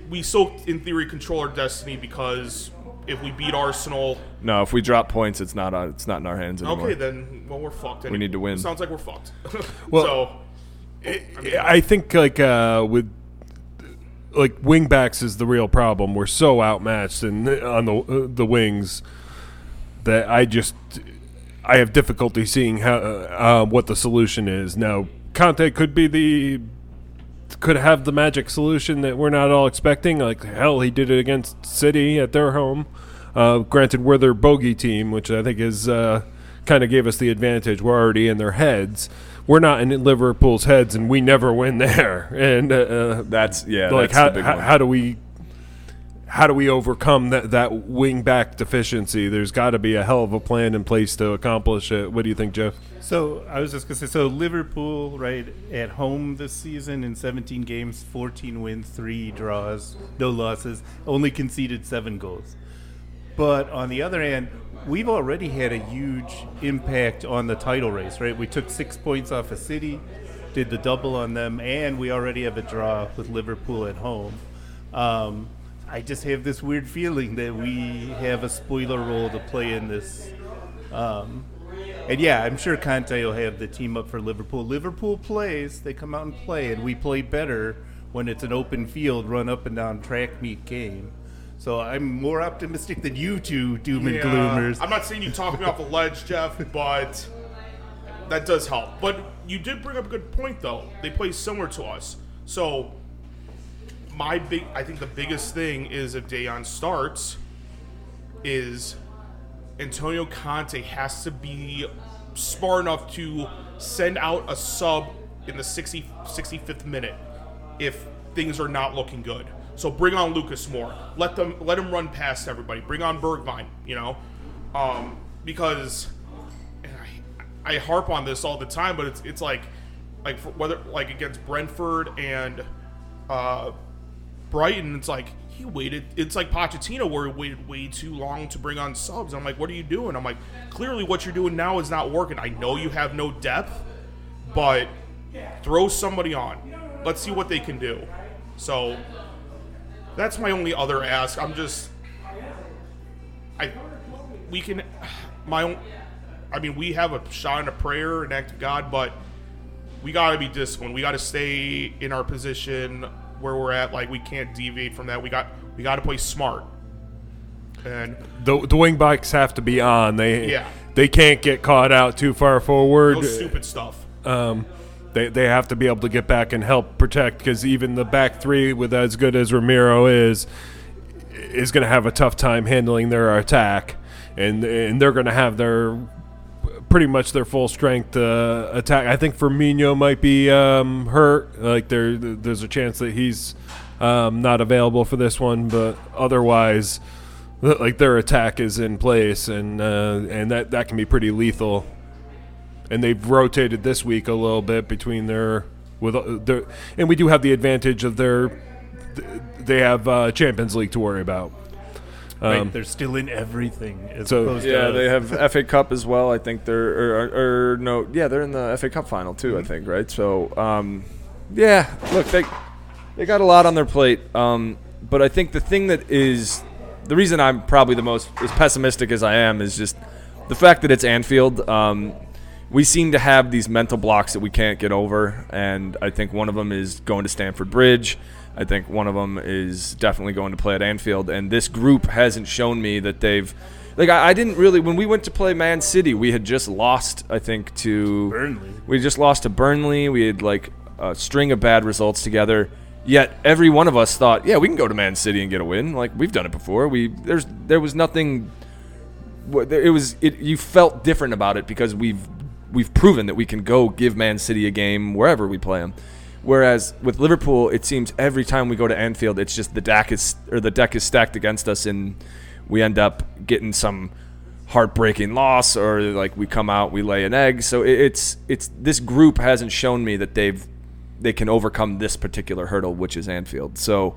we still, in theory, control our destiny because if we beat Arsenal, No, if we drop points, it's not on, it's not in our hands anymore. okay, then well we're fucked. We need to win. Sounds like we're fucked. Well- so I think like uh, with like wingbacks is the real problem. We're so outmatched and on the uh, the wings that I just I have difficulty seeing how uh, what the solution is. Now Conte could be the could have the magic solution that we're not all expecting. Like hell, he did it against City at their home. Uh, granted, we're their bogey team, which I think is uh, kind of gave us the advantage. We're already in their heads. We're not in Liverpool's heads, and we never win there. And uh, uh, That's yeah. like that's how, how, one. how do we how do we overcome that that wing back deficiency? There's got to be a hell of a plan in place to accomplish it. What do you think, Jeff? So I was just gonna say, so Liverpool, right, at home this season in 17 games, 14 wins, three draws, no losses, only conceded seven goals. But on the other hand, we've already had a huge impact on the title race, right? We took six points off of City, did the double on them, and we already have a draw with Liverpool at home. Um, I just have this weird feeling that we have a spoiler role to play in this. Um, and yeah, I'm sure Conte will have the team up for Liverpool. Liverpool plays, they come out and play, and we play better when it's an open field, run up and down track meet game. So I'm more optimistic than you two doom and gloomers. I'm not saying you talk me off the ledge, Jeff, but that does help. But you did bring up a good point, though. They play similar to us. So my big, I think the biggest thing is if Dayon starts, is Antonio Conte has to be smart enough to send out a sub in the 60, 65th minute if things are not looking good. So bring on Lucas Moura. Let them let him run past everybody. Bring on Bergwijn. You know, um, because I, I harp on this all the time, but it's it's like like whether like against Brentford and uh, Brighton, it's like he waited. It's like Pochettino where he waited way too long to bring on subs. I'm like, what are you doing? I'm like, clearly what you're doing now is not working. I know you have no depth, but throw somebody on. Let's see what they can do. So that's my only other ask. I'm just, I, we can, my own. I mean, we have a shot and a prayer, an act of God, but we got to be disciplined. We got to stay in our position where we're at. Like we can't deviate from that. We got we got to play smart. And The the wing backs have to be on. They Yeah. they can't get caught out too far forward. no stupid stuff. Um, they they have to be able to get back and help protect because even the back three, with as good as Romero is, is going to have a tough time handling their attack, and and they're going to have their pretty much their full strength uh, attack. I think Firmino might be um, hurt. Like there, there's a chance that he's um, not available for this one, but otherwise, like their attack is in place, and uh, and that that can be pretty lethal. And they've rotated this week a little bit between their with uh, their, and we do have the advantage of their they have uh, Champions League to worry about. Right, Um, they're still in everything. As so- opposed Yeah, us. they have FA Cup as well. I think they're or, or, or no, yeah, they're in the FA Cup final too. I think right. So, um, yeah, look, they they got a lot on their plate. Um, but I think the thing that is the reason I'm probably the most as pessimistic as I am is just the fact that it's Anfield. Um, we seem to have these mental blocks that we can't get over, and I think one of them is going to Stamford Bridge. I think one of them is definitely going to play at Anfield, and this group hasn't shown me that they've. Like I, I didn't really when we went to play Man City, we had just lost. I think to Burnley. We just lost to Burnley. We had like a string of bad results together. Yet every one of us thought, yeah, we can go to Man City and get a win. Like we've done it before. We there's there was nothing. It was it. You felt different about it because we've we've proven that we can go give Man City a game wherever we play them. Whereas with Liverpool, it seems every time we go to Anfield, it's just the deck is or the deck is stacked against us, and we end up getting some heartbreaking loss, or like we come out, we lay an egg. So it's it's this group hasn't shown me that they've they can overcome this particular hurdle, which is Anfield. So.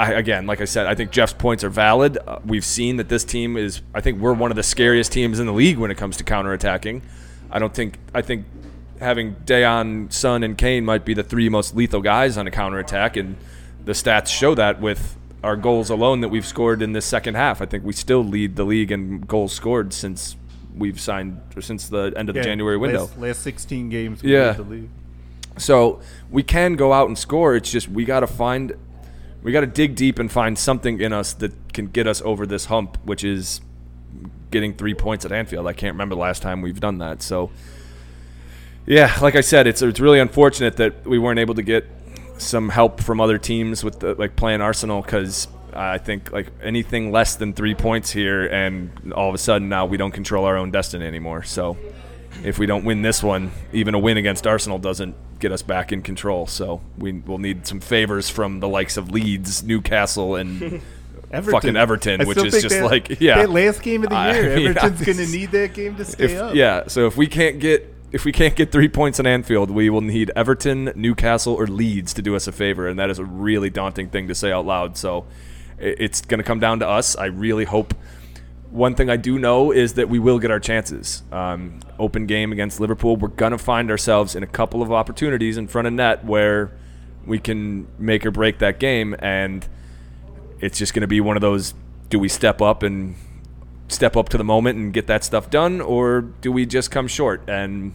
I, again, like I said, I think Jeff's points are valid. Uh, we've seen that this team is. I think we're one of the scariest teams in the league when it comes to counterattacking. I don't think. I think having Dejan, Son, and Kane might be the three most lethal guys on a counterattack, and the stats show that with our goals alone that we've scored in this second half. I think we still lead the league in goals scored since we've signed or since the end of the January window. Last, last 16 games. Yeah. led the league. So we can go out and score. It's just we got to find, we got to dig deep and find something in us that can get us over this hump, which is getting three points at Anfield. I can't remember the last time we've done that. So, yeah, like I said, it's it's really unfortunate that we weren't able to get some help from other teams with the, like playing Arsenal because. I think like anything less than three points here, and all of a sudden now we don't control our own destiny anymore. So, if we don't win this one, even a win against Arsenal doesn't get us back in control. So we will need some favors from the likes of Leeds, Newcastle, and Everton. fucking Everton, I which is just that- like yeah, That last game of the I year, mean, Everton's going to need that game to stay if, up. yeah. So if we can't get if we can't get three points in Anfield, we will need Everton, Newcastle, or Leeds to do us a favor, and that is a really daunting thing to say out loud. So it's going to come down to us. I really hope. One thing I do know is that we will get our chances. Um, open game against Liverpool, we're going to find ourselves in a couple of opportunities in front of net where we can make or break that game, and it's just going to be one of those: do we step up and step up to the moment and get that stuff done, or do we just come short and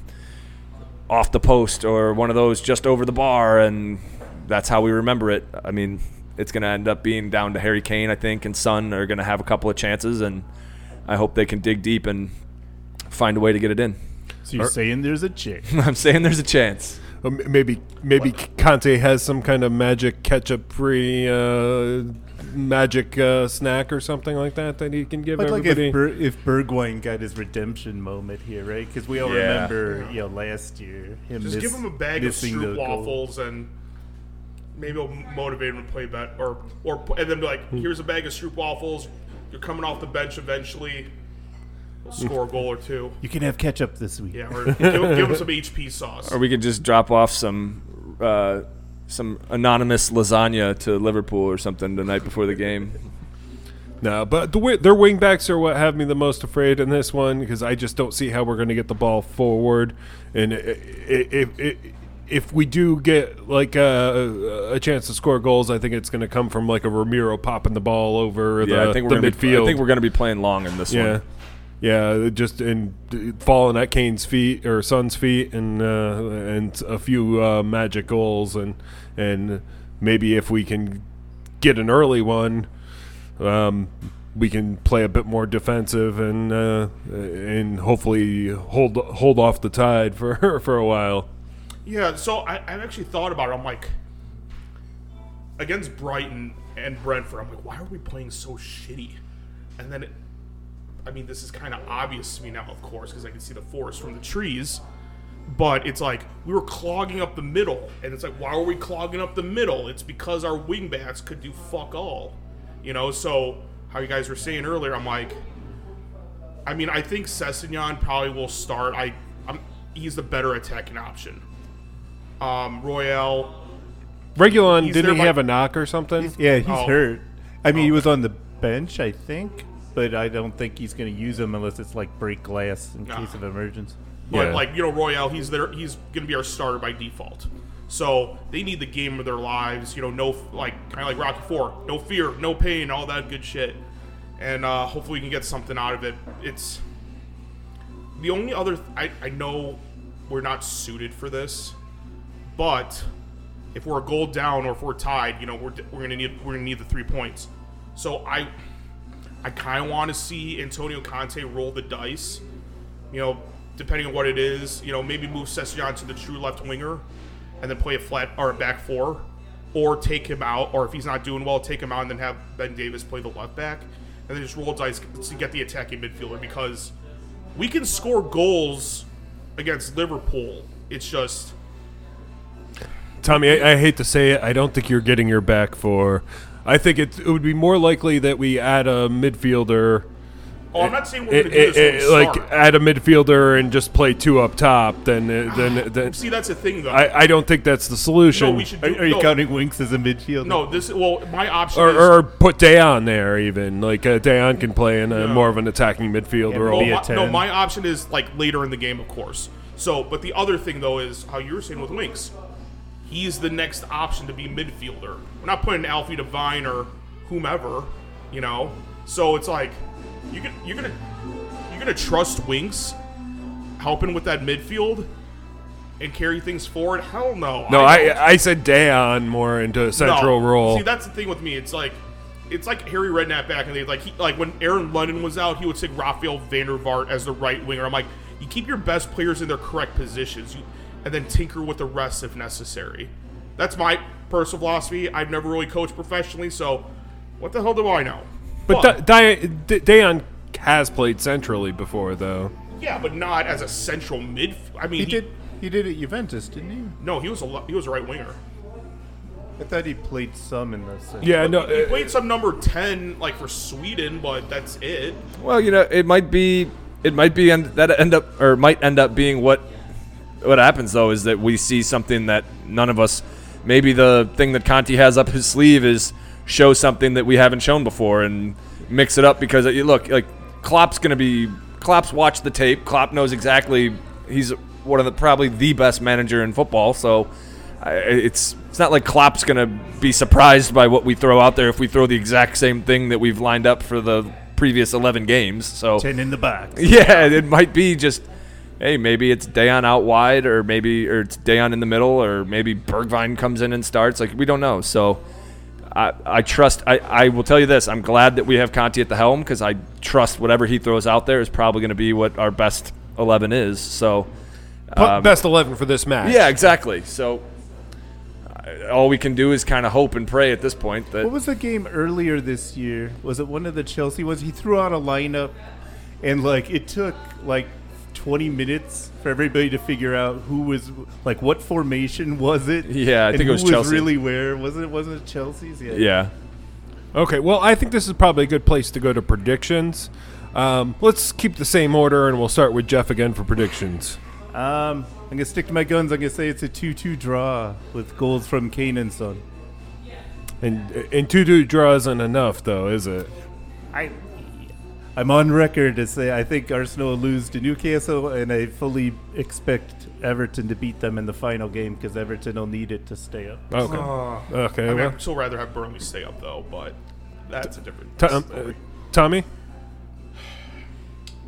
off the post or one of those just over the bar and that's how we remember it? I mean, it's going to end up being down to Harry Kane, I think, and Son are going to have a couple of chances, and I hope they can dig deep and find a way to get it in. So you're saying there's a chance? I'm saying there's a chance. M- maybe maybe Conte has some kind of magic ketchup-free uh, magic uh, snack or something like that that he can give But like everybody. if Ber- if Bergwijn got his redemption moment here, right? Because we all Yeah. remember, you know, last year him Just miss- give him a bag of missing stroop the goal. waffles and maybe it'll motivate him to play better, or or and then be like, here's a bag of stroop waffles. You're coming off the bench eventually. We'll score a goal or two. You can have ketchup this week. Yeah, or give, give him some HP sauce. Or we could just drop off some uh, some anonymous lasagna to Liverpool or something the night before the game. No, but the wi- their wingbacks are what have me the most afraid in this one because I just don't see how we're going to get the ball forward, and if if if we do get like a, a chance to score goals, I think it's going to come from like a Romero popping the ball over Yeah, the, I think we're gonna midfield. be, I think we're going to be playing long in this yeah. one. Yeah, just in falling at Kane's feet or Son's feet, and uh, and a few uh, magic goals, and and maybe if we can get an early one, um, we can play a bit more defensive and uh, and hopefully hold hold off the tide for for a while. Yeah, so I, I've actually thought about it. I'm like, against Brighton and Brentford, I'm like, why are we playing so shitty? And then, it, I mean, this is kind of obvious to me now, of course, because I can see the forest from the trees. But it's like we were clogging up the middle, and it's like, why were we clogging up the middle? It's because our wingbacks could do fuck all, you know. So how you guys were saying earlier, I'm like, I mean, I think Sessegnon probably will start. I, I'm, he's the better attacking option. Um, Royal, Reguilón didn't he by- have a knock or something? Yeah, he's Oh. hurt. I mean, he Oh. was on the bench, I think, but I don't think he's going to use him unless it's like break glass in Nah. case of emergency. But Yeah. like you know, Royal, he's there. He's gonna be our starter by default. So they need the game of their lives. You know, no like kind of like Rocky Four, no fear, no pain, all that good shit. And uh, hopefully we can get something out of it. It's the only other. I I know we're not suited for this, but if we're a goal down or if we're tied, you know, we're, we're gonna need we're gonna need the three points. So I I kind of want to see Antonio Conte roll the dice. You know, depending on what it is, you know, maybe move Sessegnon to the true left winger, and then play a flat or a back four, or take him out, or if he's not doing well, take him out and then have Ben Davies play the left back, and then just roll dice to get the attacking midfielder because we can score goals against Liverpool, it's just Tommy, I, I hate to say it, I don't think you're getting your back for. I think it, it would be more likely that we add a midfielder. Oh, I'm not saying we're eh, going to do this eh, when eh, like start. add a midfielder and just play two up top. Then, then, then See, that's the thing, though. I, I don't think that's the solution. no, we should. Are, Do, are you no, counting Winks as a midfielder? No, this. Well, my option or, is. or put Dejan there even. Like uh, Dejan can play in a, Yeah. more of an attacking midfielder. Yeah, role. a well, my, no, my option is like later in the game, of course. So, but the other thing though is how you were saying with Winks, he's the next option to be midfielder. We're not putting Alfie Devine or whomever, you know. So it's like you can, you're gonna you're gonna trust Winks helping with that midfield and carry things forward. Hell no. No, don't. I I said Dejan more into a central No. role. See, that's the thing with me. It's like it's like Harry Redknapp back in the day. Like he, like when Aaron Lennon was out, he would take Rafael van der Vaart as the right winger. I'm like, you keep your best players in their correct positions, you, and then tinker with the rest if necessary. That's my personal philosophy. I've never really coached professionally, so what the hell do I know? But Da- Di- D- Dejan has played centrally before, though. yeah, but not as a central mid. I mean, he did. He did at Juventus, didn't he? No, he was a le- he was a right winger. I thought he played some in the. Center. Yeah, no. he uh, played some number ten like for Sweden, but that's it. Well, you know, it might be, it might be, end, that end up or might end up being what, what happens though is that we see something that none of us, maybe the thing that Conte has up his sleeve is show something that we haven't shown before and mix it up because you look like Klopp's gonna be Klopp's watched the tape. Klopp knows exactly he's one of the probably the best manager in football. So. I- It's it's not like Klopp's gonna be surprised by what we throw out there if we throw the exact same thing that we've lined up for the previous eleven games. So Ten in the box. yeah, it might be just hey, maybe it's Dejan out wide, or maybe or it's Dejan in the middle, or maybe Bergwijn comes in and starts. Like we don't know. So I I trust. I I will tell you this. I'm glad that we have Conte at the helm because I trust whatever he throws out there is probably going to be what our best eleven is. So. um, best eleven for this match. Yeah, exactly. So all we can do is kind of hope and pray at this point that What was the game earlier this year? Was it one of the Chelsea ones? He threw out a lineup, and like it took like 20 minutes for everybody to figure out who was like what formation was it? Yeah, I and think it was who Chelsea. really where? wasn't it? Wasn't it Chelsea's? Yeah. yeah. Okay, well, I think this is probably a good place to go to predictions. Um, let's keep the same order, and we'll start with Jeff again for predictions. Um, I'm gonna stick to my guns. I'm gonna say it's a 2-2 draw with goals from Kane and Son. And and two two draw isn't enough, though, is it? I. I'm on record to say I think Arsenal will lose to Newcastle, and I fully expect Everton to beat them in the final game because Everton will need it to stay up. Okay. okay. I mean, well, I'd still rather have Burnley stay up though, but that's a different. Tom- story. uh, Tommy.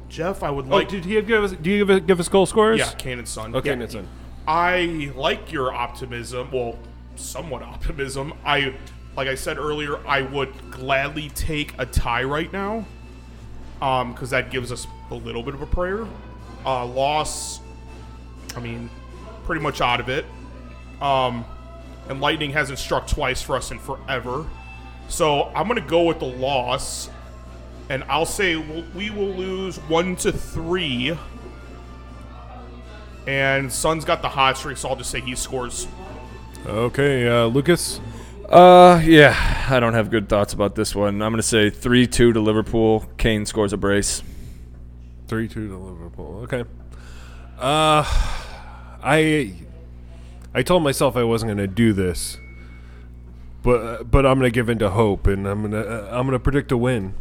Jeff, I would Oh, like. did he give us? Do you give, us- give us goal scorers? yeah, Kane and Son. Okay, Yeah. that's it. I like your optimism. Well, somewhat optimism. I, like I said earlier, I would gladly take a tie right now, um, because that gives us a little bit of a prayer. Uh, loss. I mean, pretty much out of it. Um, and lightning hasn't struck twice for us in forever. So I'm gonna go with the loss, and I'll say we will lose one to three. And Son's got the hot streak, so I'll just say he scores. Okay, uh, Lucas. Uh, yeah, I don't have good thoughts about this one. I'm going to say 3 2 to Liverpool. Kane scores a brace. Three two to Liverpool. Okay. Uh, I I told myself I wasn't going to do this, but but I'm going to give in to hope, and I'm gonna uh, I'm going to predict a win.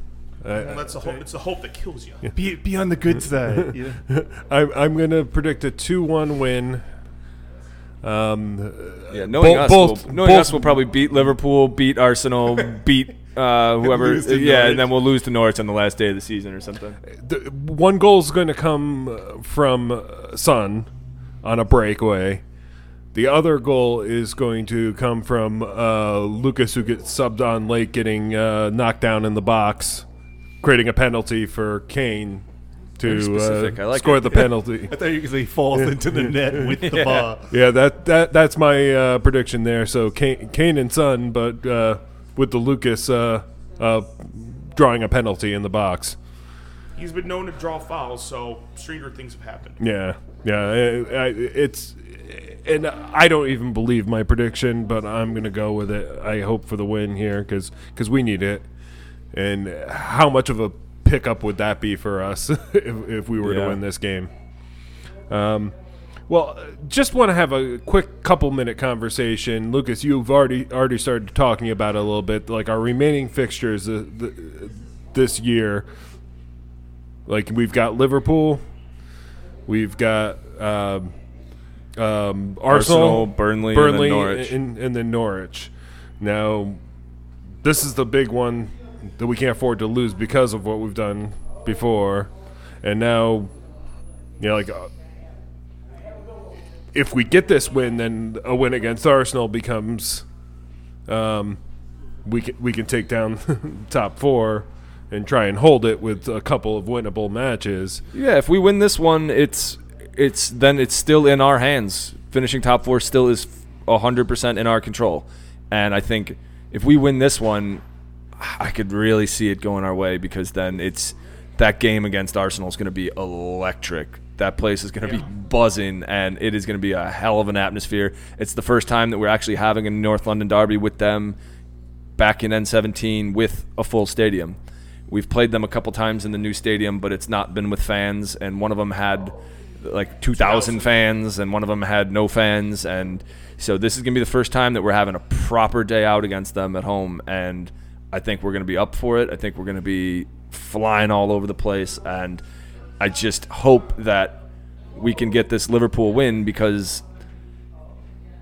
Well, that's the hope. It's the hope that kills you. Be, be on the good side. Yeah. I'm I'm going to predict a two one win. Um, Yeah, knowing, Bo- us, both- we'll, knowing both- us, we'll probably beat Liverpool, beat Arsenal, beat uh, whoever. lose yeah, Norwich. and then we'll lose to Norwich on the last day of the season or something. the, one goal is going to come uh, from uh, Son on a breakaway. The other goal is going to come from uh, Lucas, who gets subbed on late, getting uh, knocked down in the box, creating a penalty for Kane Very to uh, I like score it. the penalty. I thought you could say falls into the net with the Yeah. ball. yeah, that, that that's my uh, prediction there. So Kane, Kane and Son, but uh, with the Lucas uh, uh, drawing a penalty in the box. He's been known to draw fouls, so stranger things have happened. Yeah. Yeah, I, I, it's and I don't even believe my prediction, but I'm gonna go with it. I hope for the win here because we need it. And how much of a pickup would that be for us if, if we were to win this game? Um, well, just want to have a quick couple minute conversation, Lucas. You've already already started talking about it a little bit, like our remaining fixtures uh, th- this year. Like we've got Liverpool, we've got um, um, Arsenal, Arsenal, Burnley, and then Burnley, Norwich. and, and then Norwich. Now, this is the big one that we can't afford to lose because of what we've done before, and now, you know, like. Uh, if we get this win, then a win against Arsenal becomes, um, we can we can take down top four, and try and hold it with a couple of winnable matches. Yeah, if we win this one, it's it's then it's still in our hands. Finishing top four still is hundred percent in our control, and I think if we win this one, I could really see it going our way because then it's that game against Arsenal is going to be electric. That place is going to be buzzing, and it is going to be a hell of an atmosphere. It's the first time that we're actually having a North London derby with them back in N17 with a full stadium. We've played them a couple times in the new stadium, but it's not been with fans. And one of them had like 2,000 fans, and one of them had no fans. And so this is going to be the first time that we're having a proper day out against them at home. And I think we're going to be up for it. I think we're going to be flying all over the place. And I just hope that we can get this Liverpool win because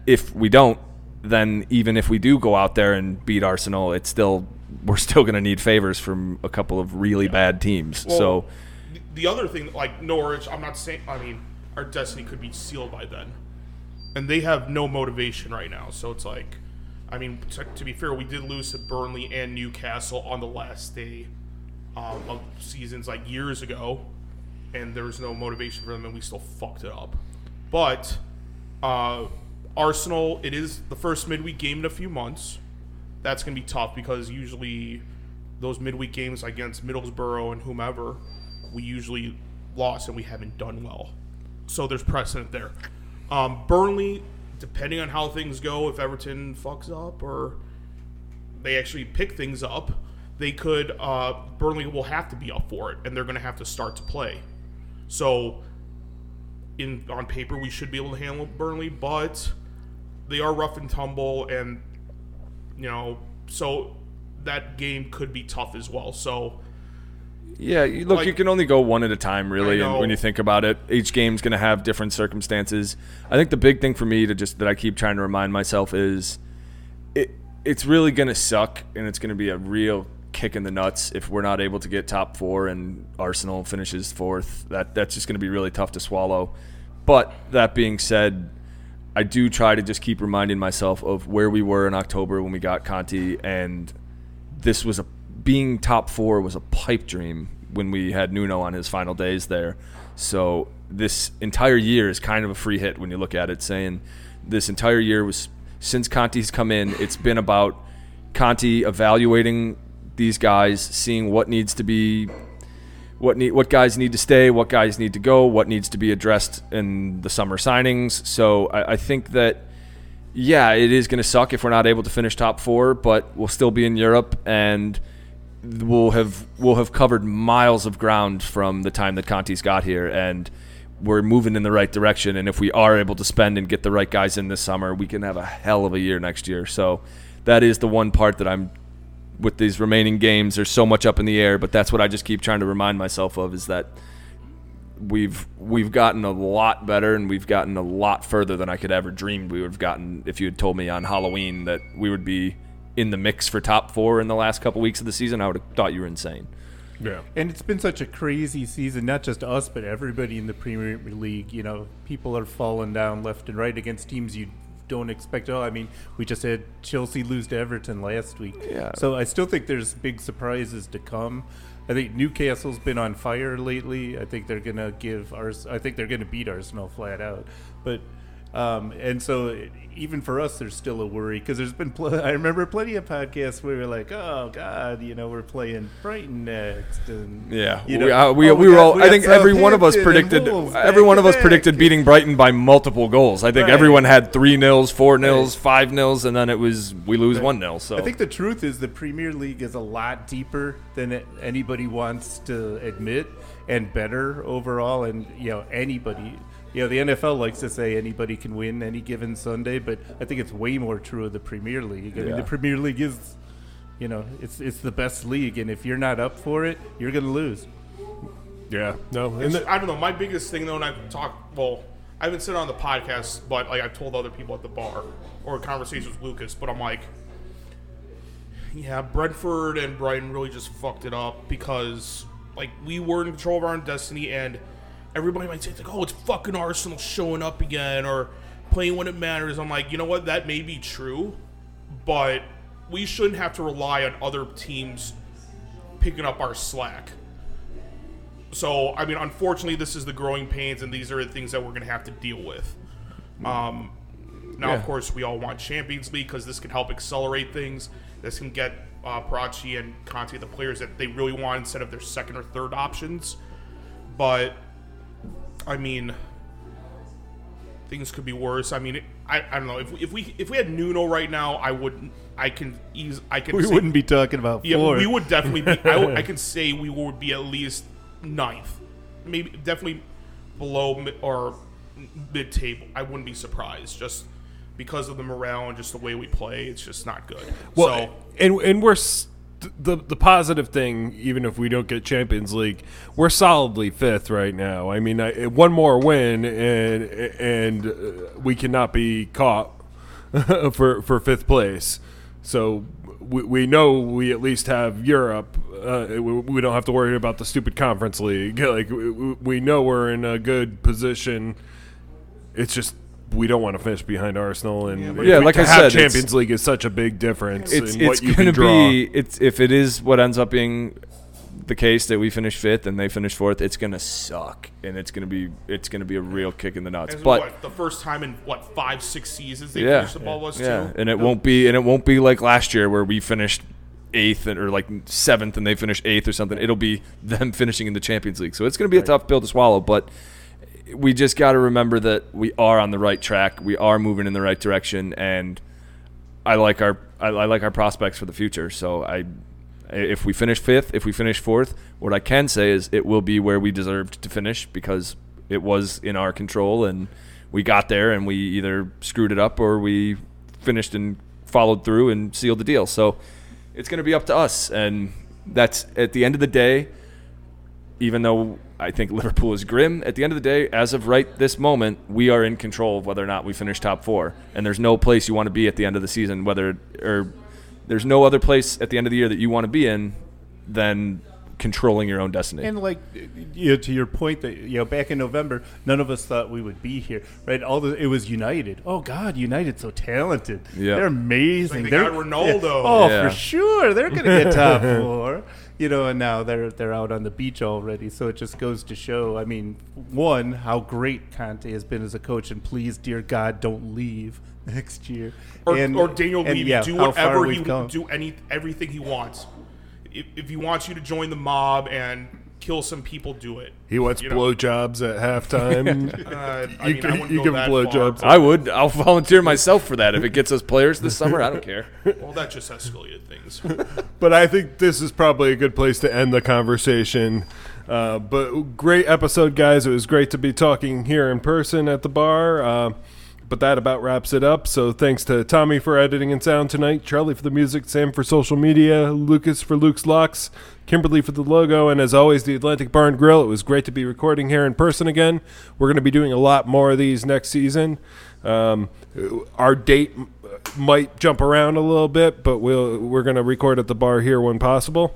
if we don't, then even if we do go out there and beat Arsenal, it's still we're still going to need favors from a couple of really bad teams. Well, so the other thing, like Norwich, I'm not saying. I mean, our destiny could be sealed by then, and they have no motivation right now. So it's like, I mean, to, to be fair, we did lose to Burnley and Newcastle on the last day um, of seasons, like years ago, and there was no motivation for them, and we still fucked it up. But uh, Arsenal, it is the first midweek game in a few months. That's going to be tough because usually those midweek games against Middlesbrough and whomever, we usually lost and we haven't done well. So there's precedent there. Um, Burnley, depending on how things go, if Everton fucks up or they actually pick things up, they could. Uh, Burnley will have to be up for it, and they're going to have to start to play. So, in on paper, we should be able to handle Burnley, but they are rough and tumble, and you know, so that game could be tough as well. So, yeah, you, look, like- you can only go one at a time, really. And when you think about it, each game's going to have different circumstances. I think the big thing for me to just that I keep trying to remind myself is it it's really going to suck, and it's going to be a real kick in the nuts if we're not able to get top four and Arsenal finishes fourth. That that's just going to be really tough to swallow. But that being said, I do try to just keep reminding myself of where we were in October when we got Conte, and this was a being top four was a pipe dream when we had Nuno on his final days there. So this entire year is kind of a free hit when you look at it, saying this entire year was since Conte's come in, it's been about Conte evaluating these guys, seeing what needs to be what need, what guys need to stay, what guys need to go, what needs to be addressed in the summer signings. So I, I think that yeah, it is going to suck if we're not able to finish top four, but we'll still be in Europe and we'll have we'll have covered miles of ground from the time that Conte's got here and we're moving in the right direction and if we are able to spend and get the right guys in this summer, we can have a hell of a year next year. So that is the one part that I'm with these remaining games. There's so much up in the air, but that's what I just keep trying to remind myself of is that we've we've gotten a lot better and we've gotten a lot further than I could ever dreamed we would have gotten if you had told me on Halloween that we would be in the mix for top four in the last couple weeks of the season. I would have thought you were insane. Yeah. And it's been such a crazy season, not just us, but everybody in the Premier League. You know, people are falling down left and right against teams you don't expect. Oh, I mean, we just had Chelsea lose to Everton last week. Yeah. So I still think there's big surprises to come. I think Newcastle's been on fire lately. I think they're gonna give Ars. I think they're gonna beat Arsenal flat out. But Um, and so it- even for us, there's still a worry because there's been. Pl- I remember plenty of podcasts where we were like, "Oh God, you know, we're playing Brighton next," and Yeah, you we, uh, we, "Oh, we were got- all. we I think every one of us predicted. Every one of us back-to-back." predicted beating Brighton by multiple goals. I think Right. everyone had three nils, four nils, five nils, and then it was we lose one nil. So I think the truth is the Premier League is a lot deeper than anybody wants to admit, and better overall. And you know, anybody, you know, the NFL likes to say anybody can win any given Sunday, but I think it's way more true of the Premier League. I mean, Yeah. the Premier League is, you know, it's it's the best league, and if you're not up for it, you're going to lose. Yeah, no, and the- I don't know. My biggest thing though, and I've talked. Well, I haven't said it on the podcast, but like I've told other people at the bar or conversations with Lucas. But I'm like, yeah, Brentford and Brighton really just fucked it up because like we were in control of our own destiny, and everybody might say it's like, oh, it's fucking Arsenal showing up again or playing when it matters. I'm like, you know what? That may be true, but we shouldn't have to rely on other teams picking up our slack. So, I mean, unfortunately, this is the growing pains, and these are the things that we're going to have to deal with. Um, now, of course, we all want Champions League because this can help accelerate things. This can get uh, Paratici and Conte the players that they really want instead of their second or third options. But, I mean, things could be worse. I mean, it, I, I don't know if we, if we if we had Nuno right now, I wouldn't. I can ease. I can. We say- wouldn't be talking about yeah, four. we would definitely be. I, would- I can say we would be at least ninth, maybe definitely below mid, or mid table. I wouldn't be surprised just because of the morale and just the way we play. It's just not good. well, so and and we're s- the the positive thing, even if we don't get Champions League, we're solidly fifth right now. I mean, I, one more win, and and uh, we cannot be caught for for fifth place. So we, we know we at least have Europe. Uh, we, we don't have to worry about the stupid conference league. Like we, we know we're in a good position. It's just we don't want to finish behind Arsenal, and but- Yeah, we- like to I have said, Champions League is such a big difference. it's it's going to be it's if it is what ends up being the case that we finish fifth and they finish fourth, it's going to suck and it's going to be it's going to be a real kick in the nuts. as But what, the first time in what five six seasons they yeah, finished above us yeah, too. and it won't be and it won't be like last year where we finished eighth or like seventh and they finished eighth or something. It'll be them finishing in the Champions League. So it's going to be a tough pill to swallow, but we just got to remember that we are on the right track. We are moving in the right direction, and I like our I, I like our prospects for the future. So I, if we finish fifth, if we finish fourth, what I can say is it will be where we deserved to finish because it was in our control and we got there and we either screwed it up or we finished and followed through and sealed the deal. So it's going to be up to us, and that's at the end of the day even though I think Liverpool is grim, at the end of the day, as of right this moment, we are in control of whether or not we finish top four. And there's no place you want to be at the end of the season, whether or there's no other place at the end of the year that you want to be in than controlling your own destiny. And like, you know, to your point that you know, back in November, none of us thought we would be here, right? All the it was United. Oh God, United so talented. Yeah. they're amazing. Like they they're got Ronaldo. Oh, yeah. Oh, Yeah. for sure, they're gonna get top four. You know, and now they're they're out on the beach already. So it just goes to show. I mean, one, how great Conte has been as a coach, and please, dear God, don't leave next year. or, and, or Daniel Levy yeah, do whatever he do any everything he wants. If, if he wants you to join the mob and kill some people, do it. He wants You know? blowjobs at halftime. Uh, I You mean, can- I wouldn't you go give blowjobs. I would. I'll volunteer myself for that if it gets us players this summer. I don't care. Well, that just escalated things. but I think this is probably a good place to end the conversation. Uh, but great episode, guys. It was great to be talking here in person at the bar. Uh, but that about wraps it up. So thanks to Tommy for editing and sound tonight, Charlie for the music, Sam for social media, Lucas for Luke's Locks, Kimberly for the logo, and as always, the Atlantic Barn Grill. It was great to be recording here in person again. We're going to be doing a lot more of these next season. Um, our date might jump around a little bit, but we'll we're going to record at the bar here when possible.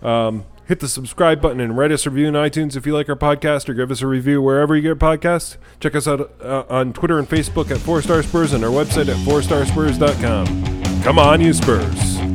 Um, hit the subscribe button and write us a review in iTunes if you like our podcast, or give us a review wherever you get podcasts. Check us out uh, on Twitter and Facebook at Four Star Spurs and our website at fourstarsspurs.com. Come on, you Spurs!